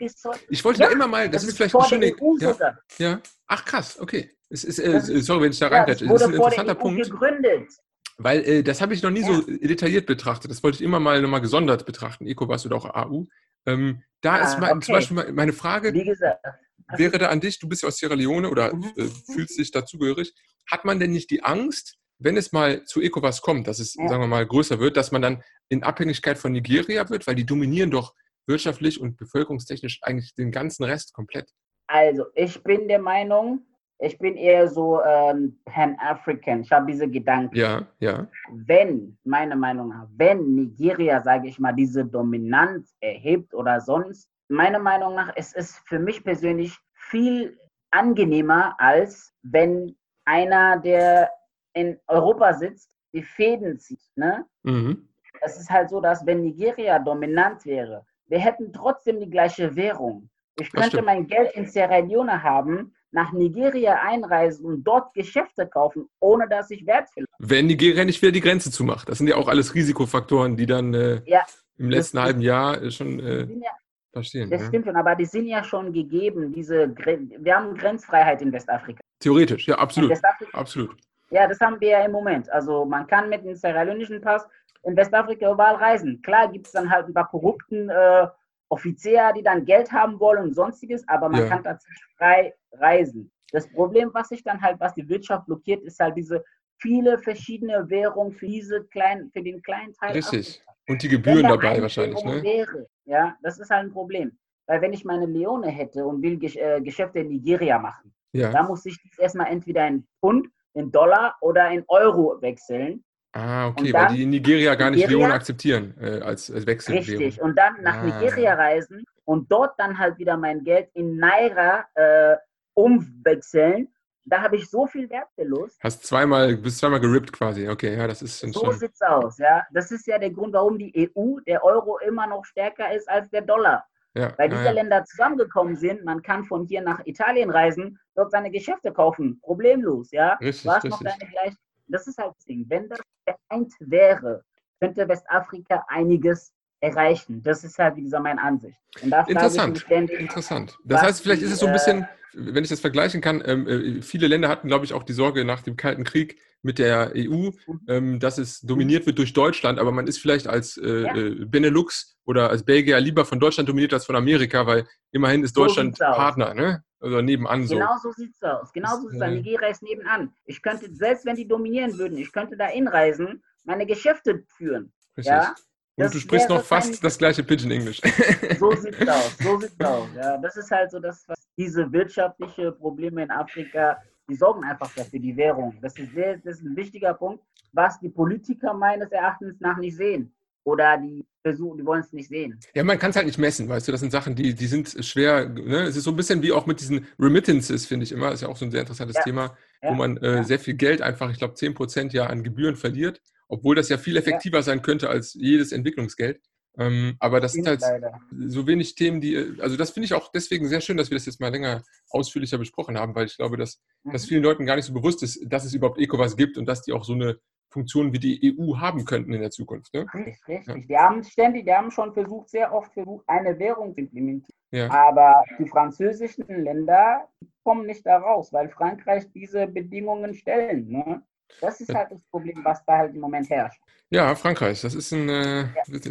Ich wollte Ja, da immer mal, das, Das ist vielleicht eine schöne. Ja, ja. Ach krass, okay. Es ist, äh, sorry, wenn ich da Ja, reinklatsch. das Das ist ein interessanter EU Punkt. gegründet. Weil äh, das habe ich noch nie Ja. so detailliert betrachtet. Das wollte ich immer mal nochmal gesondert betrachten, ECOWAS oder auch AU. Ähm, da Ah, ist mein, zum okay. Beispiel me- meine Frage, wäre da an dich, du bist ja aus Sierra Leone oder Mhm. äh, fühlst dich dazugehörig, hat man denn nicht die Angst, wenn es mal zu ECOWAS kommt, dass es, Ja. sagen wir mal, größer wird, dass man dann in Abhängigkeit von Nigeria wird, weil die dominieren doch wirtschaftlich und bevölkerungstechnisch eigentlich den ganzen Rest komplett. Also, ich bin der Meinung, ich bin eher so ähm, Pan-African. Ich habe diese Gedanken. Ja, ja. wenn, meiner Meinung nach, wenn Nigeria, sage ich mal, diese Dominanz erhebt oder sonst, meiner Meinung nach, es ist für mich persönlich viel angenehmer, als wenn einer, der in Europa sitzt, die Fäden zieht. Ne? Mhm. Es ist halt so, dass wenn Nigeria dominant wäre, wir hätten trotzdem die gleiche Währung. Ich könnte mein Geld in Sierra Leone haben, nach Nigeria einreisen und dort Geschäfte kaufen, ohne dass ich Wert verliere. Wenn Nigeria nicht wieder die Grenze zumacht. Das sind ja auch alles Risikofaktoren, die dann äh, Ja. im letzten halben Jahr äh, schon äh, ja passieren. Das ja. stimmt schon, aber die sind ja schon gegeben. Diese, wir haben Grenzfreiheit in Westafrika. Theoretisch, ja, absolut. Absolut. ja, das haben wir ja im Moment. Also man kann mit dem Sierra Pass in Westafrika überall reisen. Klar gibt es dann halt ein paar korrupten äh, Offiziere, die dann Geld haben wollen und sonstiges, aber man Ja. kann tatsächlich frei reisen. Das Problem, was sich dann halt, was die Wirtschaft blockiert, ist halt diese viele verschiedene Währungen für diese kleinen, für den kleinen Teil. Richtig. Und die Gebühren da dabei wahrscheinlich, ne? Wäre, ja, das ist halt ein Problem. Weil wenn ich meine Leone hätte und will Gesch äh, Geschäfte in Nigeria machen, Ja. da muss ich erstmal entweder in Pfund, in Dollar oder in Euro wechseln. Ah, okay, Und weil dann die in Nigeria gar nicht Nigeria? Leone akzeptieren äh, als, als Wechselwährung. Richtig. Und dann nach Ah. Nigeria reisen und dort dann halt wieder mein Geld in Naira äh, umwechseln. Da habe ich so viel Wertverlust. Hast zweimal, bist zweimal gerippt quasi. Okay, ja, das ist dann So sieht's aus, ja. Das ist ja der Grund, warum die EU, der Euro immer noch stärker ist als der Dollar. Ja, Weil ja, diese ja. Länder zusammengekommen sind, man kann von hier nach Italien reisen, dort seine Geschäfte kaufen, problemlos, ja. Richtig, Du hast noch richtig. deine gleich. Das ist halt das Ding. Wenn das vereint wäre, könnte Westafrika einiges erreichen. Das ist halt, wie gesagt, meine Ansicht. Interessant. ständig, Interessant. Das heißt, vielleicht ist es so ein die, bisschen, wenn ich das vergleichen kann, ähm, äh, viele Länder hatten, glaube ich, auch die Sorge nach dem Kalten Krieg mit der EU, ähm, dass es dominiert wird durch Deutschland, aber man ist vielleicht als äh, Ja. äh, Benelux oder als Belgier lieber von Deutschland dominiert als von Amerika, weil immerhin ist So Deutschland aus. Partner, ne? Also nebenan so. Genau so sieht es aus. Genau so ist es. äh, Nigeria ist nebenan. Ich könnte, selbst wenn die dominieren würden, ich könnte da inreisen, meine Geschäfte führen. Richtig. Ja, Und das du sprichst noch fast das gleiche Pidgin Englisch. So sieht's aus. So sieht's aus. Ja, das ist halt so das, was diese wirtschaftliche Probleme in Afrika, die sorgen einfach dafür, die Währung. Das ist, sehr, das ist ein wichtiger Punkt, was die Politiker meines Erachtens nach nicht sehen. Oder die versuchen, die wollen es nicht sehen. Ja, man kann es halt nicht messen, weißt du, das sind Sachen, die, die sind schwer, ne? Es ist so ein bisschen wie auch mit diesen Remittances, finde ich immer, ist ja auch so ein sehr interessantes Ja. Thema, Ja. wo man äh, Ja. sehr viel Geld einfach, ich glaube 10 Prozent ja an Gebühren verliert, obwohl das ja viel effektiver sein könnte als jedes Entwicklungsgeld. Ähm, aber das sind halt so wenig Themen, die, äh, also das finde ich auch deswegen sehr schön, dass wir das jetzt mal länger ausführlicher besprochen haben, weil ich glaube, dass, dass Mhm. vielen Leuten gar nicht so bewusst ist, dass es überhaupt ECOWAS gibt und dass die auch so eine Funktion wie die EU haben könnten in der Zukunft. Ne? Richtig, richtig. Die haben ständig, die haben schon versucht, sehr oft versucht, eine Währung zu implementieren. Ja. Aber die französischen Länder kommen nicht da raus, weil Frankreich diese Bedingungen stellen. Ne? Das ist Ja. halt das Problem, was da halt im Moment herrscht. ja, Frankreich, das ist ein äh,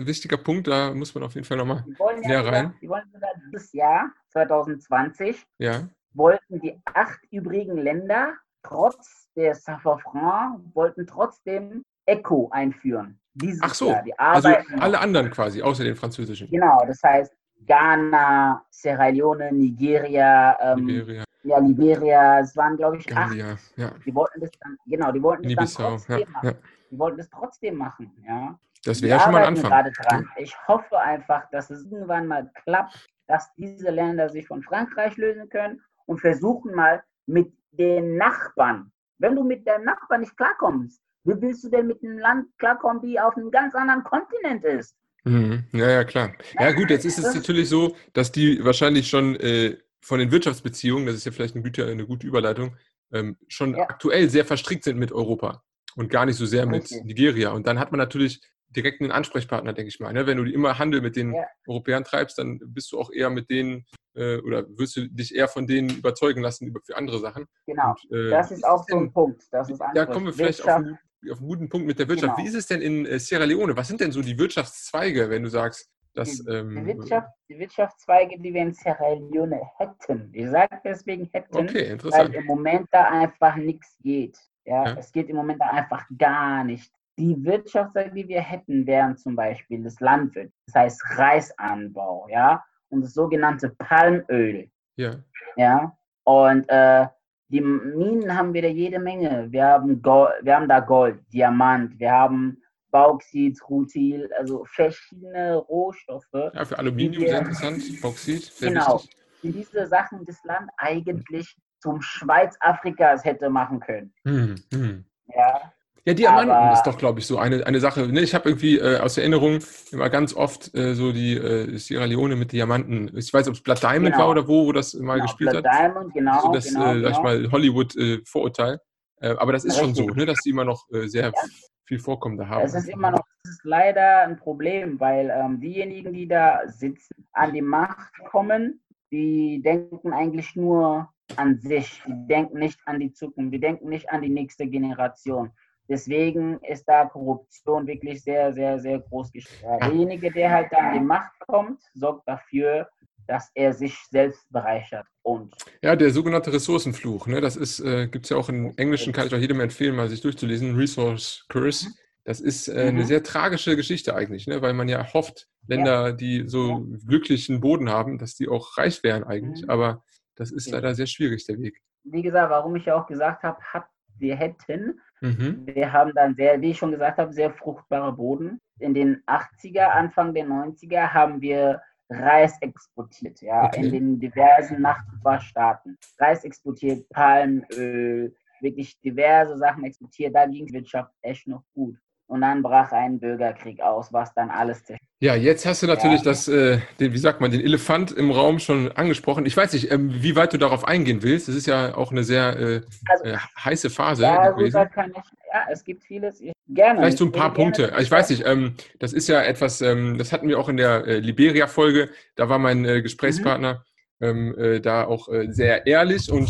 wichtiger Punkt, da muss man auf jeden Fall nochmal, Die wollen Näher ja rein. die wollen sogar dieses Jahr, 2020, ja, wollten die acht übrigen Länder trotz der Safran wollten trotzdem ECO einführen. Dieses Ach so, Jahr. Die also arbeiten alle anderen quasi, außer den französischen. Genau, das heißt Ghana, Sierra Leone, Nigeria, ähm, Liberia, ja, Liberia, es waren, glaube ich, acht. Ja, Die wollten das dann, genau, die wollten das dann Guinea-Bissau, ja, trotzdem machen. ja. Die wollten das trotzdem machen, ja. Das wäre ja schon mal ein Anfang. gerade dran. Ich hoffe einfach, dass es irgendwann mal klappt, dass diese Länder sich von Frankreich lösen können und versuchen mal mit den Nachbarn. Wenn du mit deinem Nachbarn nicht klarkommst, wie willst du denn mit einem Land klarkommen, die auf einem ganz anderen Kontinent ist? Mhm. Ja, ja, klar. Ja, gut, jetzt ist es natürlich so, dass die wahrscheinlich schon äh, von den Wirtschaftsbeziehungen, das ist ja vielleicht eine gute, eine gute Überleitung, ähm, schon Ja. aktuell sehr verstrickt sind mit Europa und gar nicht so sehr mit Richtig. Nigeria. Und dann hat man natürlich direkt einen Ansprechpartner, denke ich mal. Ne? Wenn du immer Handel mit den Ja. Europäern treibst, dann bist du auch eher mit denen äh, oder wirst du dich eher von denen überzeugen lassen über, für andere Sachen. Genau. Und, äh, Das ist auch so ein denn- Punkt. Das ist Da kommen wir vielleicht auf einen, auf einen guten Punkt mit der Wirtschaft. Genau. Wie ist es denn in äh, Sierra Leone? Was sind denn so die Wirtschaftszweige, wenn du sagst, dass. die, Ähm, die, Wirtschaft, die Wirtschaftszweige, die wir in Sierra Leone hätten. Ich sage deswegen hätten, Okay, weil im Moment da einfach nichts geht. Ja, Ja. es geht im Moment da einfach gar nicht. Die Wirtschaftszweige, die wir hätten, wären zum Beispiel das Landwirt, das heißt Reisanbau, ja, und das sogenannte Palmöl, Ja. ja. Und äh, die Minen haben wir da jede Menge. Wir haben, Gold, wir haben da Gold, Diamant, wir haben Bauxit, Rutil, also verschiedene Rohstoffe, ja, für Aluminium Die sehr wir- interessant. Bauxit, sehr Genau. wichtig. die diese Sachen das Land eigentlich zum Schweiz Afrikas hätte machen können. Hm, hm. Ja, Ja, Diamanten Aber- ist doch, glaube ich, so eine, eine Sache. Ne, ich habe irgendwie äh, aus Erinnerung immer ganz oft äh, so die äh, Sierra Leone mit Diamanten. Ich weiß, ob es Blood Diamond Genau. war oder wo, wo das mal genau, gespielt Blood hat. Diamond, genau, so das, genau, äh, sag ich genau. mal, Hollywood-Vorurteil. Äh, aber das ist schon so, Richtig. ne, dass die immer noch äh, sehr viel Vorkommen da haben. Es ist immer noch, es ist leider ein Problem, weil ähm, diejenigen, die da sitzen, an die Macht kommen, die denken eigentlich nur an sich. Die denken nicht an die Zukunft. Die denken nicht an die nächste Generation. Deswegen ist da Korruption wirklich sehr, sehr, sehr groß geschrieben. Ja. Derjenige, der halt da an die Macht kommt, sorgt dafür, dass er sich selbst bereichert. Und Ja, der sogenannte Ressourcenfluch, ne, das ist, äh, gibt es ja auch im Englischen, kann ich auch jedem empfehlen, mal sich durchzulesen, Resource Curse. Das ist äh, eine Mhm. sehr tragische Geschichte eigentlich, ne, weil man ja hofft, Länder, die so glücklichen Boden haben, dass die auch reich wären eigentlich. Mhm. Aber das ist Ja. leider sehr schwierig, der Weg. wie gesagt, warum ich ja auch gesagt habe, hat, wir hätten Mhm. Wir haben dann sehr, wie ich schon gesagt habe, sehr fruchtbare Boden. In den 80er, Anfang der 90er haben wir Reis exportiert, ja, Okay. in den diversen Nachbarstaaten. Reis exportiert, Palmöl, wirklich diverse Sachen exportiert. Da ging die Wirtschaft echt noch gut. Und dann brach ein Bürgerkrieg aus, was dann alles zerstört. Ja, jetzt hast du natürlich Ja. das, äh, den, wie sagt man, den Elefant im Raum schon angesprochen. Ich weiß nicht, ähm, wie weit du darauf eingehen willst. Das ist ja auch eine sehr äh, Also, äh, heiße Phase ja, gut, gewesen. da kann ich, ja, es gibt vieles. Ich, gerne. Vielleicht so ein paar gerne Punkte. darüber Ich weiß nicht, ähm, das ist ja etwas, ähm, das hatten wir auch in der äh, Liberia-Folge. Da war mein äh, Gesprächspartner ähm, äh, da auch sehr ehrlich und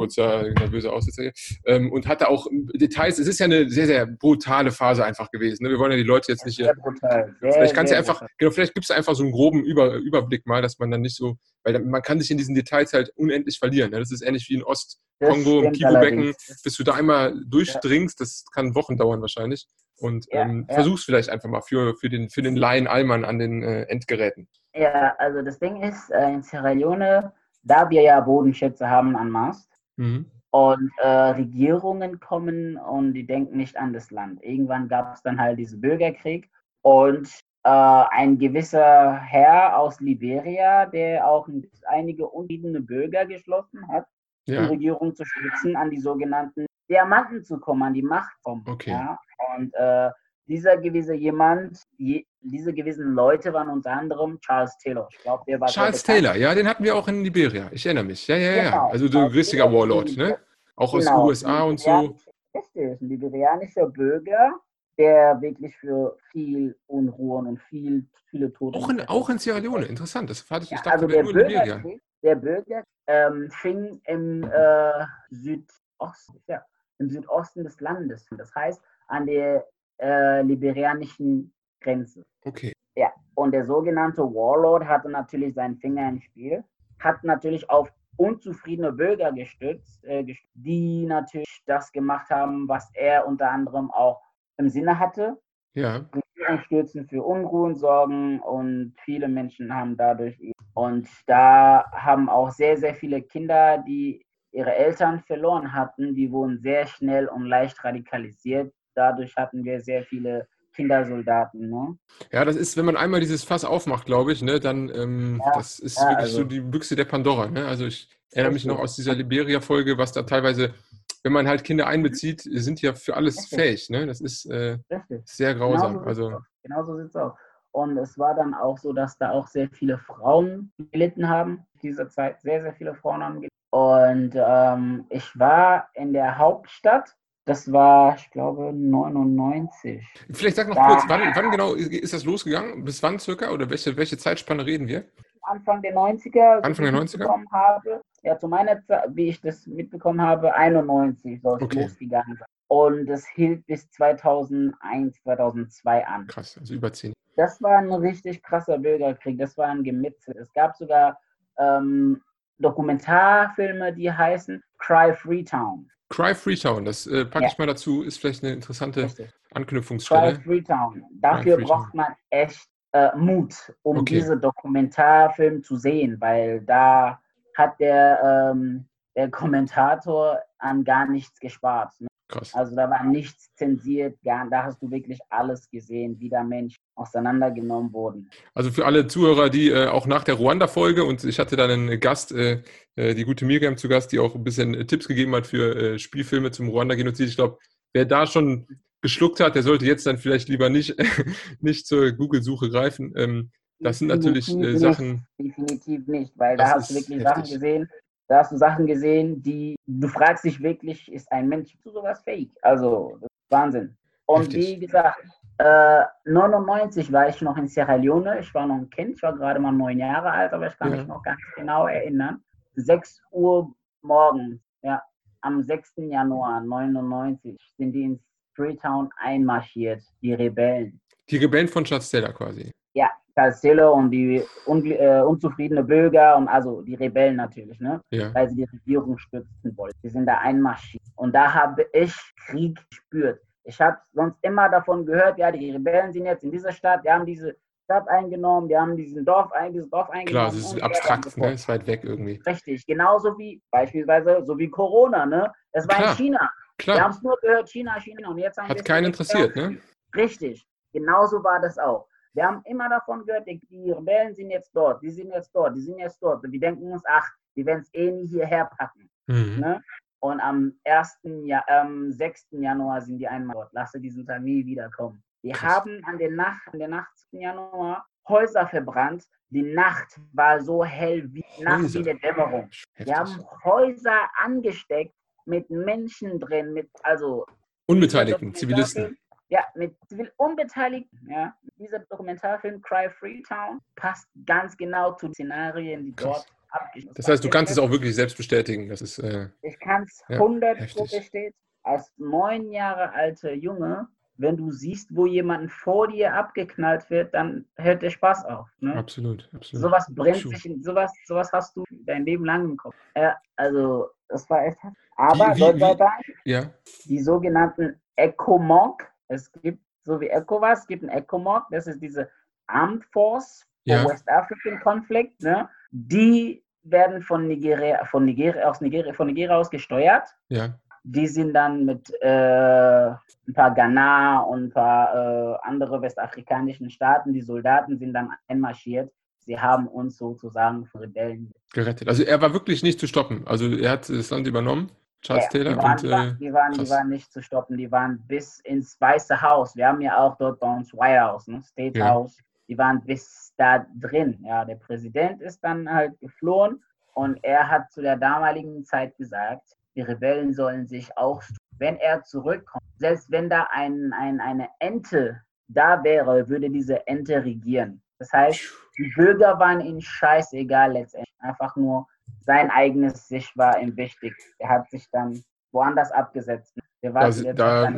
kurzer nervöser Aussetzer hier, ähm, und hatte auch Details. Es ist ja eine sehr, sehr brutale Phase einfach gewesen. Ne? Wir wollen ja die Leute jetzt nicht hier Sehr brutal. Sehr, Vielleicht kannst du einfach, brutal. genau, vielleicht gibst du einfach so einen groben Über, Überblick mal, dass man dann nicht so, weil man kann sich in diesen Details halt unendlich verlieren. Ne? Das ist ähnlich wie in Ostkongo, im Kivu-Becken, allerdings. bis du da einmal durchdringst, das kann Wochen dauern wahrscheinlich. Und ähm, versuch's vielleicht einfach mal für, für den, für den Laien Allmann an den äh, Endgeräten. Ja, also das Ding ist, äh, in Sierra Leone, da wir ja Bodenschätze haben an Mast Mhm. und äh, Regierungen kommen und die denken nicht an das Land. Irgendwann gab es dann halt diesen Bürgerkrieg und äh, ein gewisser Herr aus Liberia, der auch einige unbedingte Bürger geschlossen hat, die Ja, Regierung zu schützen, an die sogenannten Diamanten zu kommen, an die Macht kommen. Okay. Ja? Und äh, dieser gewisse jemand, die, diese gewissen Leute waren unter anderem Charles Taylor. Ich glaube, der war Charles Taylor, ja, den hatten wir auch in Liberia. Ich erinnere mich. Ja, ja, ja. Genau. Also du Charles richtiger Taylor, Warlord, ne? Auch aus Genau, USA und so. Richtig, ein liberianischer Bürger, der wirklich für viel Unruhen und viel, viele Tote. Auch in, auch in Sierra Leone, interessant. Das hatte ich, ich Ja, dachte, also der Liberia. Bürgerkrieg, der Bürger ähm, fing im äh, Südosten, ja, im Südosten des Landes. Das heißt an der äh, liberianischen Grenze. Okay. Ja, und der sogenannte Warlord hatte natürlich seinen Finger im Spiel, hat natürlich auf unzufriedene Bürger gestützt, äh, gest- die natürlich das gemacht haben, was er unter anderem auch im Sinne hatte. Ja. Regierung stürzen für Unruhen sorgen und viele Menschen haben dadurch und da haben auch sehr sehr viele Kinder, die ihre Eltern verloren hatten, die wurden sehr schnell und leicht radikalisiert. Dadurch hatten wir sehr viele Kindersoldaten. Ne? Ja, das ist, wenn man einmal dieses Fass aufmacht, glaube ich, ne, dann, ähm, Ja, das ist ja, wirklich also- so die Büchse der Pandora, ne? Also ich erinnere mich noch aus dieser Liberia-Folge, was da teilweise, wenn man halt Kinder einbezieht, sind die ja für alles Richtig. fähig, ne? Das ist äh, sehr grausam. Genauso Also, sieht's aus. Genauso sieht es aus. Und es war dann auch so, dass da auch sehr viele Frauen gelitten haben. In dieser Zeit sehr, sehr viele Frauen haben gelitten. Und ähm, ich war in der Hauptstadt. Das war, ich glaube, 99. vielleicht sag noch Ja. kurz, wann, wann genau ist das losgegangen? Bis wann circa? Oder welche, welche Zeitspanne reden wir? Anfang der 90er. so Anfang der ich 90er? mitbekommen Habe, ja, zu meiner Zeit, wie ich das mitbekommen habe, 91 soll es Okay. losgegangen sein. Und es hielt bis 2001, 2002 an. Krass, also über zehn. Das war ein richtig krasser Bürgerkrieg. Das war ein Gemetzel. Es gab sogar ähm, Dokumentarfilme, die heißen Cry Freetown. Cry Freetown, das äh, packe Ja. ich mal dazu, ist vielleicht eine interessante Richtig. Cry Anknüpfungsstelle. Freetown. Dafür Freetown. braucht man echt äh, Mut, um Okay. diese Dokumentarfilm zu sehen, weil da hat der, ähm, der Kommentator an gar nichts gespart. Krass. Also da war nichts zensiert, gar, da hast du wirklich alles gesehen, wie da Menschen auseinandergenommen wurden. Also für alle Zuhörer, die äh, auch nach der Ruanda-Folge und ich hatte dann einen Gast, äh, äh, die gute Miriam zu Gast, die auch ein bisschen äh, Tipps gegeben hat für äh, Spielfilme zum Ruanda-Genozid. Ich glaube, wer da schon geschluckt hat, der sollte jetzt dann vielleicht lieber nicht, nicht zur Google-Suche greifen. Ähm, das sind natürlich äh, Sachen, Nicht, definitiv nicht, weil da hast du wirklich heftig. Sachen gesehen, da hast du Sachen gesehen, die du fragst dich wirklich, ist ein Mensch zu sowas fähig? Also, das ist Wahnsinn. Und Heftig. wie gesagt, äh, 99 war ich noch in Sierra Leone, ich war noch ein Kind, ich war gerade mal neun Jahre alt, aber ich kann Ja. mich noch ganz genau erinnern. 6 Uhr morgens, ja, am 6. Januar 99 sind die in Freetown einmarschiert, die Rebellen. die Rebellen von Schatzteller quasi. Ja, Castello und die ungl- äh, unzufriedene Bürger und also die Rebellen natürlich, ne? Ja. weil sie die Regierung stützen wollten. Die sind da einmarschiert. Und da habe ich Krieg gespürt. Ich habe sonst immer davon gehört, ja, die Rebellen sind jetzt in dieser Stadt, die haben diese Stadt eingenommen, die haben diesen Dorf, dieses Dorf eingenommen. Klar, es ist abstrakt, ne? ist weit weg irgendwie. Richtig, genauso wie beispielsweise so wie Corona, ne? Es war Klar. in China. Wir Klar, haben es nur gehört, China, China. Und jetzt haben wir hat keinen interessiert, ne? Richtig, genauso war das auch. Wir haben immer davon gehört, die, Rebellen sind jetzt dort, die sind jetzt dort, die sind jetzt dort. Und wir denken uns, ach, die werden es eh nie hierher packen. Mhm. Ne? Und am 1. Ja, am 6. Januar sind die einmal dort. Lasse diesen Tag nie wiederkommen. Die Krass. haben an der Nacht, an der Nacht 7. Januar Häuser verbrannt. Die Nacht war so hell wie Nacht Häuser. wie der Dämmerung. Heftig. Die haben Häuser angesteckt mit Menschen drin, mit also Unbeteiligten, Zivilisten. Ja, mit Zivil Unbeteiligten. Ja. Dieser Dokumentarfilm Cry Freetown passt ganz genau zu den Szenarien, die Krass. dort abgeschlossen Das heißt, du kannst es auch wirklich selbst bestätigen. Das ist, äh, Ich kann es Ja, 100 Pro heftig. bestätigen. Als neun Jahre alter Junge, wenn du siehst, wo jemand vor dir abgeknallt wird, dann hört der Spaß auf. Ne? absolut, absolut. Sowas brennt sich, in, sowas, sowas hast du dein Leben lang im Kopf. Ja, also, das war echt. Aber Wie- wie- Gott sei wie- Dank, Ja, die sogenannten ECOMOG, es gibt, so wie ECOWAS, es gibt ein ECOMOG, das ist diese Armed Force for Ja. West African Conflict, ne? die werden von Nigeria, von Nigeria, aus Nigeria, von Nigeria aus gesteuert. ja. Die sind dann mit äh, ein paar Ghana und ein paar äh, andere westafrikanischen Staaten, die Soldaten sind dann einmarschiert. Sie haben uns sozusagen von Rebellen gerettet. Also er war wirklich nicht zu stoppen. Also er hat das Land übernommen. Charles ja, Taylor die waren, und. Die waren, die, waren, die waren nicht zu stoppen, die waren bis ins Weiße Haus. Wir haben ja auch dort bei uns White House, ne? State ja. House. Die waren bis da drin. Ja, der Präsident ist dann halt geflohen und er hat zu der damaligen Zeit gesagt, die Rebellen sollen sich auch, wenn er zurückkommt, selbst wenn da ein, ein, eine Ente da wäre, würde diese Ente regieren. Das heißt, die Bürger waren ihnen scheißegal letztendlich. Einfach nur sein eigenes Sich war ihm wichtig. Er hat sich dann woanders abgesetzt. Da, da,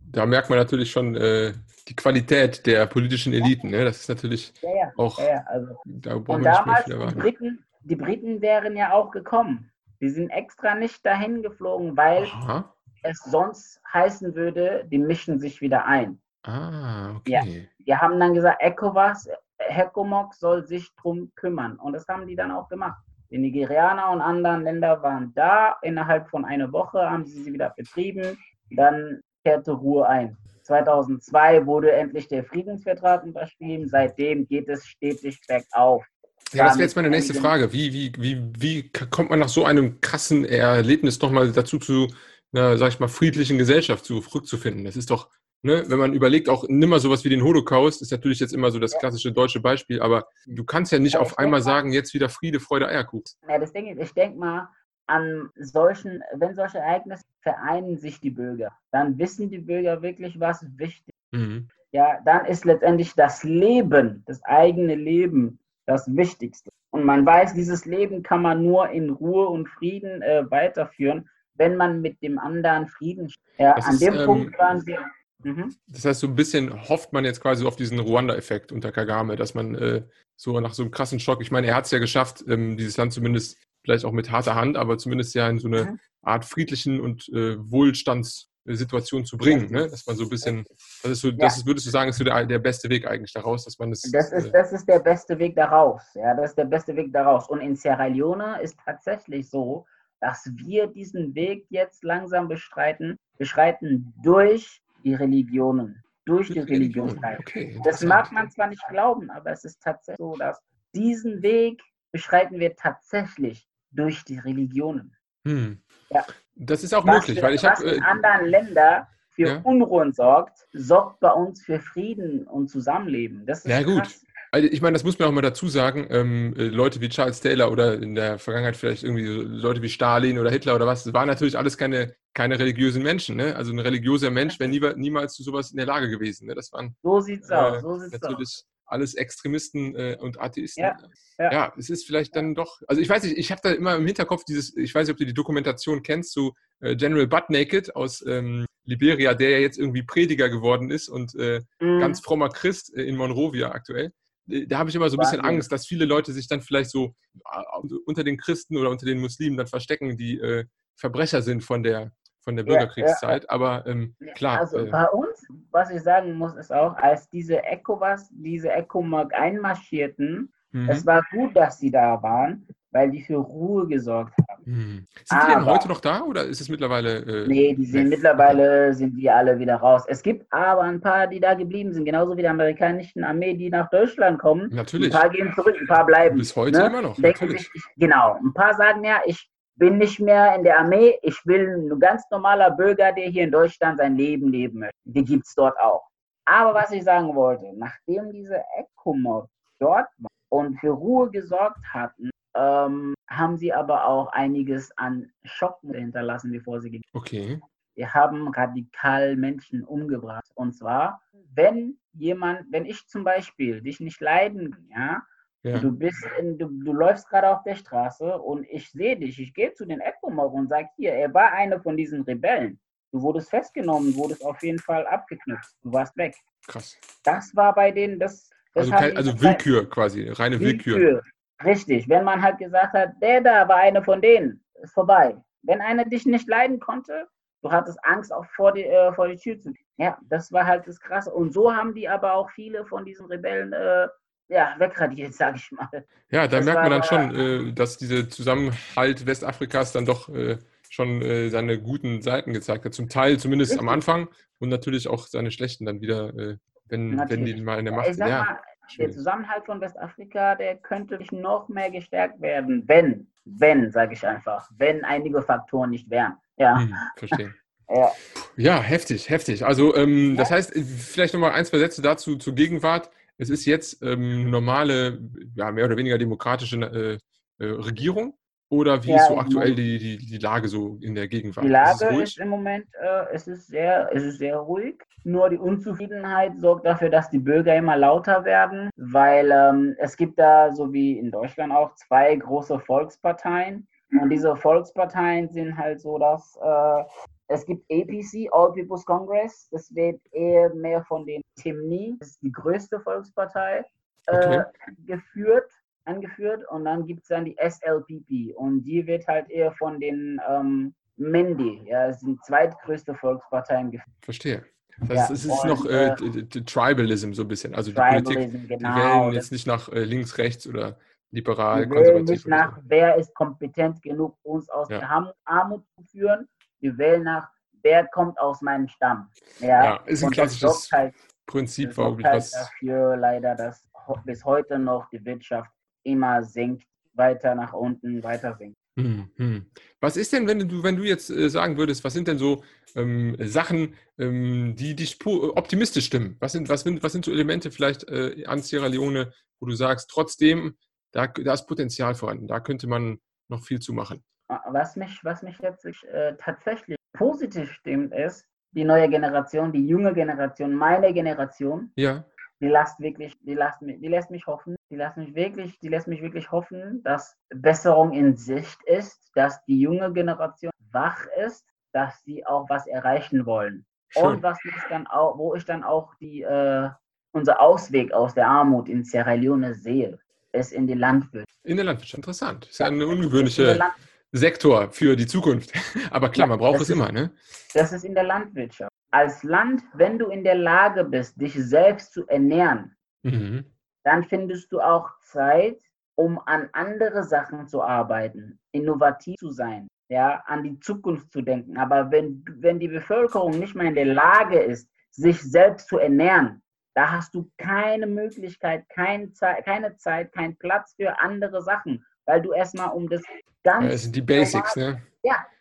da, merkt man natürlich schon äh, die Qualität der politischen Eliten. Ne? Das ist natürlich ja, ja. auch. Ja, also, da und damals, die Briten, die Briten wären ja auch gekommen. Die sind extra nicht dahin geflogen, weil Aha. es sonst heißen würde, die mischen sich wieder ein. Ah, okay. Ja, die haben dann gesagt, ECOWAS, Hekomok soll sich drum kümmern. Und das haben die dann auch gemacht. Die Nigerianer und anderen Länder waren da. Innerhalb von einer Woche haben sie sie wieder betrieben. Dann kehrte Ruhe ein. 2002 wurde endlich der Friedensvertrag unterschrieben. Seitdem geht es stetig bergauf. Ja, das wäre jetzt meine nächste Frage. Wie, wie, wie, wie kommt man nach so einem krassen Erlebnis nochmal dazu zu einer, sag ich mal, friedlichen Gesellschaft zurückzufinden? Das ist doch ne, wenn man überlegt, auch nimmer sowas wie den Holocaust, ist natürlich jetzt immer so das klassische deutsche Beispiel, aber du kannst ja nicht ja, auf einmal sagen, jetzt wieder Friede, Freude, Eierkuchen. Ja, das Ding ist, ich denke mal, an solchen, wenn solche Ereignisse vereinen sich die Bürger, dann wissen die Bürger wirklich, was wichtig ist. Mhm. Ja, dann ist letztendlich das Leben, das eigene Leben, das Wichtigste. Und man weiß, dieses Leben kann man nur in Ruhe und Frieden äh, weiterführen, wenn man mit dem anderen Frieden. Ja, an ist, dem ähm, Punkt waren wir. Mhm. Das heißt, so ein bisschen hofft man jetzt quasi auf diesen Ruanda-Effekt unter Kagame, dass man äh, so nach so einem krassen Schock, ich meine, er hat es ja geschafft, ähm, dieses Land zumindest vielleicht auch mit harter Hand, aber zumindest ja in so eine mhm. Art friedlichen und äh, Wohlstandssituation zu bringen, ne? dass man so ein bisschen, das ist so, ja. das ist, würdest du sagen, ist so der, der beste Weg eigentlich daraus, dass man das. Das ist, äh, das ist der beste Weg daraus, ja, das ist der beste Weg daraus. Und in Sierra Leone ist tatsächlich so, dass wir diesen Weg jetzt langsam bestreiten, beschreiten durch die Religionen, durch die Religionsteile. Okay, das mag man zwar nicht glauben, aber es ist tatsächlich so, dass diesen Weg beschreiten wir tatsächlich durch die Religionen. Hm. Ja. Das ist auch was möglich, für, weil ich habe. Was in äh, anderen Ländern für ja? Unruhen sorgt, sorgt bei uns für Frieden und Zusammenleben. Das ist ja, gut. Krass. Also ich meine, das muss man auch mal dazu sagen, ähm, äh, Leute wie Charles Taylor oder in der Vergangenheit vielleicht irgendwie Leute wie Stalin oder Hitler oder was, das waren natürlich alles keine, keine religiösen Menschen. Ne? Also ein religiöser Mensch wäre nie, niemals zu sowas in der Lage gewesen. Ne? Das waren so sieht's äh, aus. So sieht's natürlich aus. alles Extremisten äh, und Atheisten. Ja, ja. ja, es ist vielleicht dann doch, also ich weiß nicht, ich habe da immer im Hinterkopf dieses, ich weiß nicht, ob du die Dokumentation kennst, zu äh, General Butt Naked aus ähm, Liberia, der ja jetzt irgendwie Prediger geworden ist und äh, mhm. ganz frommer Christ in Monrovia aktuell. Äh, da habe ich immer so ein bisschen Angst, dass viele Leute sich dann vielleicht so äh, unter den Christen oder unter den Muslimen dann verstecken, die äh, Verbrecher sind von der, von der Bürgerkriegszeit. Ja, ja. Aber ähm, klar. Also äh, bei uns, was ich sagen muss, ist auch, als diese ECOWAS, diese ECOMAG einmarschierten, mhm. es war gut, dass sie da waren, weil die für Ruhe gesorgt haben. Hm. Sind aber, die denn heute noch da oder ist es mittlerweile? Äh, nee, die sind mittlerweile sind die alle wieder raus. Es gibt aber ein paar, die da geblieben sind, genauso wie die amerikanischen Armee, die nach Deutschland kommen. Natürlich. Ein paar gehen zurück, ein paar bleiben. Bis heute ne? immer noch. Sich, ich, genau. Ein paar sagen ja, ich bin nicht mehr in der Armee, ich will ein ganz normaler Bürger, der hier in Deutschland sein Leben leben möchte. Die gibt es dort auch. Aber was ich sagen wollte, nachdem diese ECOMOD dort war und für Ruhe gesorgt hatten, ähm, haben sie aber auch einiges an Schocken hinterlassen, bevor sie gingen. Okay. Wir haben radikal Menschen umgebracht. Und zwar, wenn jemand, wenn ich zum Beispiel dich nicht leiden, ja, ja. Du bist in, du, du läufst gerade auf der Straße und ich sehe dich. Ich gehe zu den Ecomog und sage hier, er war einer von diesen Rebellen. Du wurdest festgenommen, wurdest auf jeden Fall abgeknüpft. Du warst weg. Krass. Das war bei denen das. das also, kein, also Willkür quasi, reine Willkür. Willkür. Richtig, wenn man halt gesagt hat, der da war einer von denen, ist vorbei. Wenn einer dich nicht leiden konnte, du hattest Angst, auch vor die, äh, vor die Tür zu gehen. Ja, das war halt das Krasse. Und so haben die aber auch viele von diesen Rebellen äh, ja, wegradiert, sage ich mal. Ja, da das merkt man dann schon, äh, dass dieser Zusammenhalt Westafrikas dann doch äh, schon äh, seine guten Seiten gezeigt hat. Zum Teil zumindest Richtig. am Anfang und natürlich auch seine schlechten dann wieder, äh, wenn, wenn die mal in der Macht sind. Ja, der Zusammenhalt von Westafrika, der könnte noch mehr gestärkt werden, wenn, wenn, sage ich einfach, wenn einige Faktoren nicht wären. Ja. Hm, verstehe. ja. Ja, heftig, heftig. Also, ähm, das heißt, vielleicht nochmal ein, zwei Sätze dazu zur Gegenwart. Es ist jetzt ähm, normale, ja, mehr oder weniger demokratische äh, äh, Regierung. Oder wie Ja, ist so aktuell die, die, die Lage so in der Gegenwart? Die Ist Lage ruhig? ist im Moment, äh, es, ist sehr, es ist sehr ruhig. Nur die Unzufriedenheit sorgt dafür, dass die Bürger immer lauter werden, weil ähm, es gibt da, so wie in Deutschland auch, zwei große Volksparteien. Und diese Volksparteien sind halt so, dass äh, es gibt APC, All People's Congress. Das wird eher mehr von den Timni, das ist die größte Volkspartei, äh, Okay. geführt angeführt und dann gibt es dann die SLPP und die wird halt eher von den ähm, Mendi, ja, sind zweitgrößte Volksparteien geführt. Verstehe. Das Ja, es ist und, noch äh, äh, Tribalism so ein bisschen. Also die Politik, Tribalism, die genau. wählen jetzt nicht nach äh, links, rechts oder liberal, Wir wählen konservativ. nicht oder nach, wer ist kompetent genug, uns aus Ja. der Armut zu führen. Wir wählen nach, wer kommt aus meinem Stamm. Ja, Ja, ist ein Und klassisches halt, so. Prinzip, das war sorgt wirklich halt was. dafür leider, dass bis heute noch die Wirtschaft immer sinkt, weiter nach unten, weiter sinkt. Hm, hm. Was ist denn, wenn du, wenn du jetzt äh, sagen würdest, was sind denn so ähm, Sachen, ähm, die dich optimistisch stimmen? Was sind, was, sind, was sind so Elemente vielleicht äh, an Sierra Leone, wo du sagst, trotzdem, da, da ist Potenzial vorhanden, da könnte man noch viel zu machen? Was mich, was mich jetzt äh, tatsächlich positiv stimmt, ist, die neue Generation, die junge Generation, meine Generation, Ja, die lässt wirklich, die lässt die lässt mich hoffen, die lässt mich wirklich, die lässt mich wirklich hoffen, dass Besserung in Sicht ist, dass die junge Generation wach ist, dass sie auch was erreichen wollen. schön. Und was mich dann auch, wo ich dann auch die, äh, unser Ausweg aus der Armut in Sierra Leone sehe, ist in die Landwirtschaft. In der Landwirtschaft, interessant. Ist ja ein ungewöhnlicher Sektor für die Zukunft. Aber klar, Ja, man braucht es ist- immer, ne? Das ist in der Landwirtschaft. Als Land, wenn du in der Lage bist, dich selbst zu ernähren, Mhm. Dann findest du auch Zeit, um an andere Sachen zu arbeiten, innovativ zu sein, ja, an die Zukunft zu denken. Aber wenn, wenn die Bevölkerung nicht mehr in der Lage ist, sich selbst zu ernähren, da hast du keine Möglichkeit, kein Zei keine Zeit, keinen Platz für andere Sachen, weil du erstmal um das Ja, ganz das sind die Basics, ne?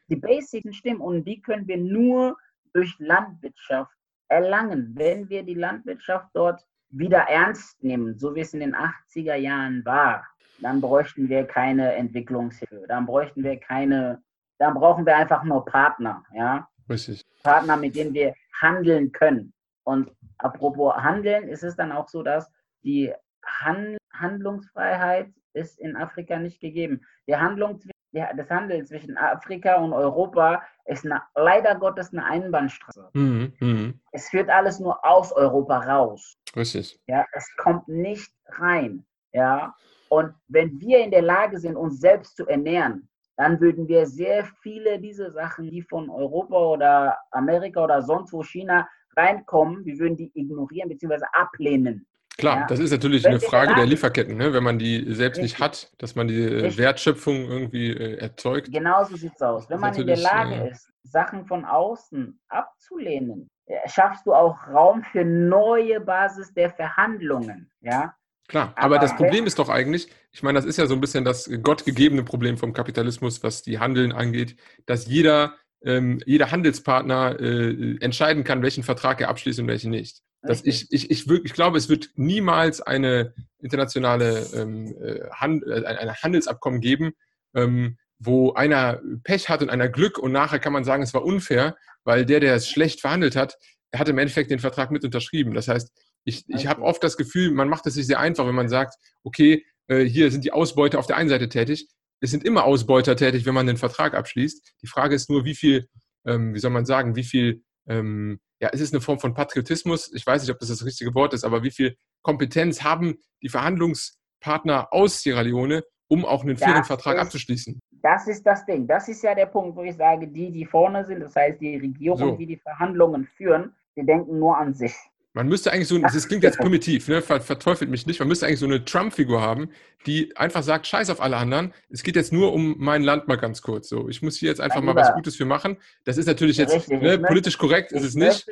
die Basics stimmen und die können wir nur durch Landwirtschaft erlangen, wenn wir die Landwirtschaft dort wieder ernst nehmen, so wie es in den 80er Jahren war. Dann bräuchten wir keine Entwicklungshilfe, dann bräuchten wir keine, dann brauchen wir einfach nur Partner, ja, Richtig. Partner, mit denen wir handeln können. Und apropos Handeln, ist es dann auch so, dass die Han Handlungsfreiheit ist in Afrika nicht gegeben. Die Handlung, zwi- der- das Handeln zwischen Afrika und Europa ist eine, leider Gottes eine Einbahnstraße. Mhm. Mhm. Es führt alles nur aus Europa raus. Richtig. Ja, es kommt nicht rein. Ja, und wenn wir in der Lage sind, uns selbst zu ernähren, dann würden wir sehr viele dieser Sachen, die von Europa oder Amerika oder sonst wo China reinkommen, wir würden die ignorieren bzw. ablehnen. Klar, Ja. das ist natürlich eine Frage der Lieferketten, ne? wenn man die selbst nicht Richtig. hat, dass man die äh, Richtig. Wertschöpfung irgendwie äh, erzeugt. Genauso sieht es aus. Wenn man in der natürlich, Lage äh, ist, Sachen von außen abzulehnen, äh, schaffst du auch Raum für neue Basis der Verhandlungen. Ja, Klar, aber Aber das Problem ist doch eigentlich, ich meine, das ist ja so ein bisschen das gottgegebene Problem vom Kapitalismus, was die Handeln angeht, dass jeder, ähm, jeder Handelspartner äh, entscheiden kann, welchen Vertrag er abschließt und welchen nicht. Dass ich, ich, ich, ich glaube, es wird niemals eine internationale ähm, äh, Hand, äh, ein Handelsabkommen geben, ähm, wo einer Pech hat und einer Glück und nachher kann man sagen, es war unfair, weil der, der es schlecht verhandelt hat, hat im Endeffekt den Vertrag mit unterschrieben. Das heißt, ich, ich habe oft das Gefühl, man macht es sich sehr einfach, wenn man sagt, okay, äh, hier sind die Ausbeuter auf der einen Seite tätig. Es sind immer Ausbeuter tätig, wenn man den Vertrag abschließt. Die Frage ist nur, wie viel, ähm, wie soll man sagen, wie viel, ähm, ja, es ist eine Form von Patriotismus. Ich weiß nicht, ob das das richtige Wort ist, aber wie viel Kompetenz haben die Verhandlungspartner aus Sierra Leone, um auch einen fairen Vertrag abzuschließen? Das ist das Ding. Das ist ja der Punkt, wo ich sage, die, die vorne sind, das heißt die Regierung, So. die die Verhandlungen führen, die denken nur an sich. Man müsste eigentlich so, das klingt jetzt primitiv, ne? ver, verteufelt mich nicht, man müsste eigentlich so eine Trump-Figur haben, die einfach sagt, scheiß auf alle anderen, es geht jetzt nur um mein Land mal ganz kurz. So, ich muss hier jetzt einfach mal was. Gutes für machen. Das ist natürlich jetzt Richtig, ne, möchte- politisch korrekt, ist es nicht,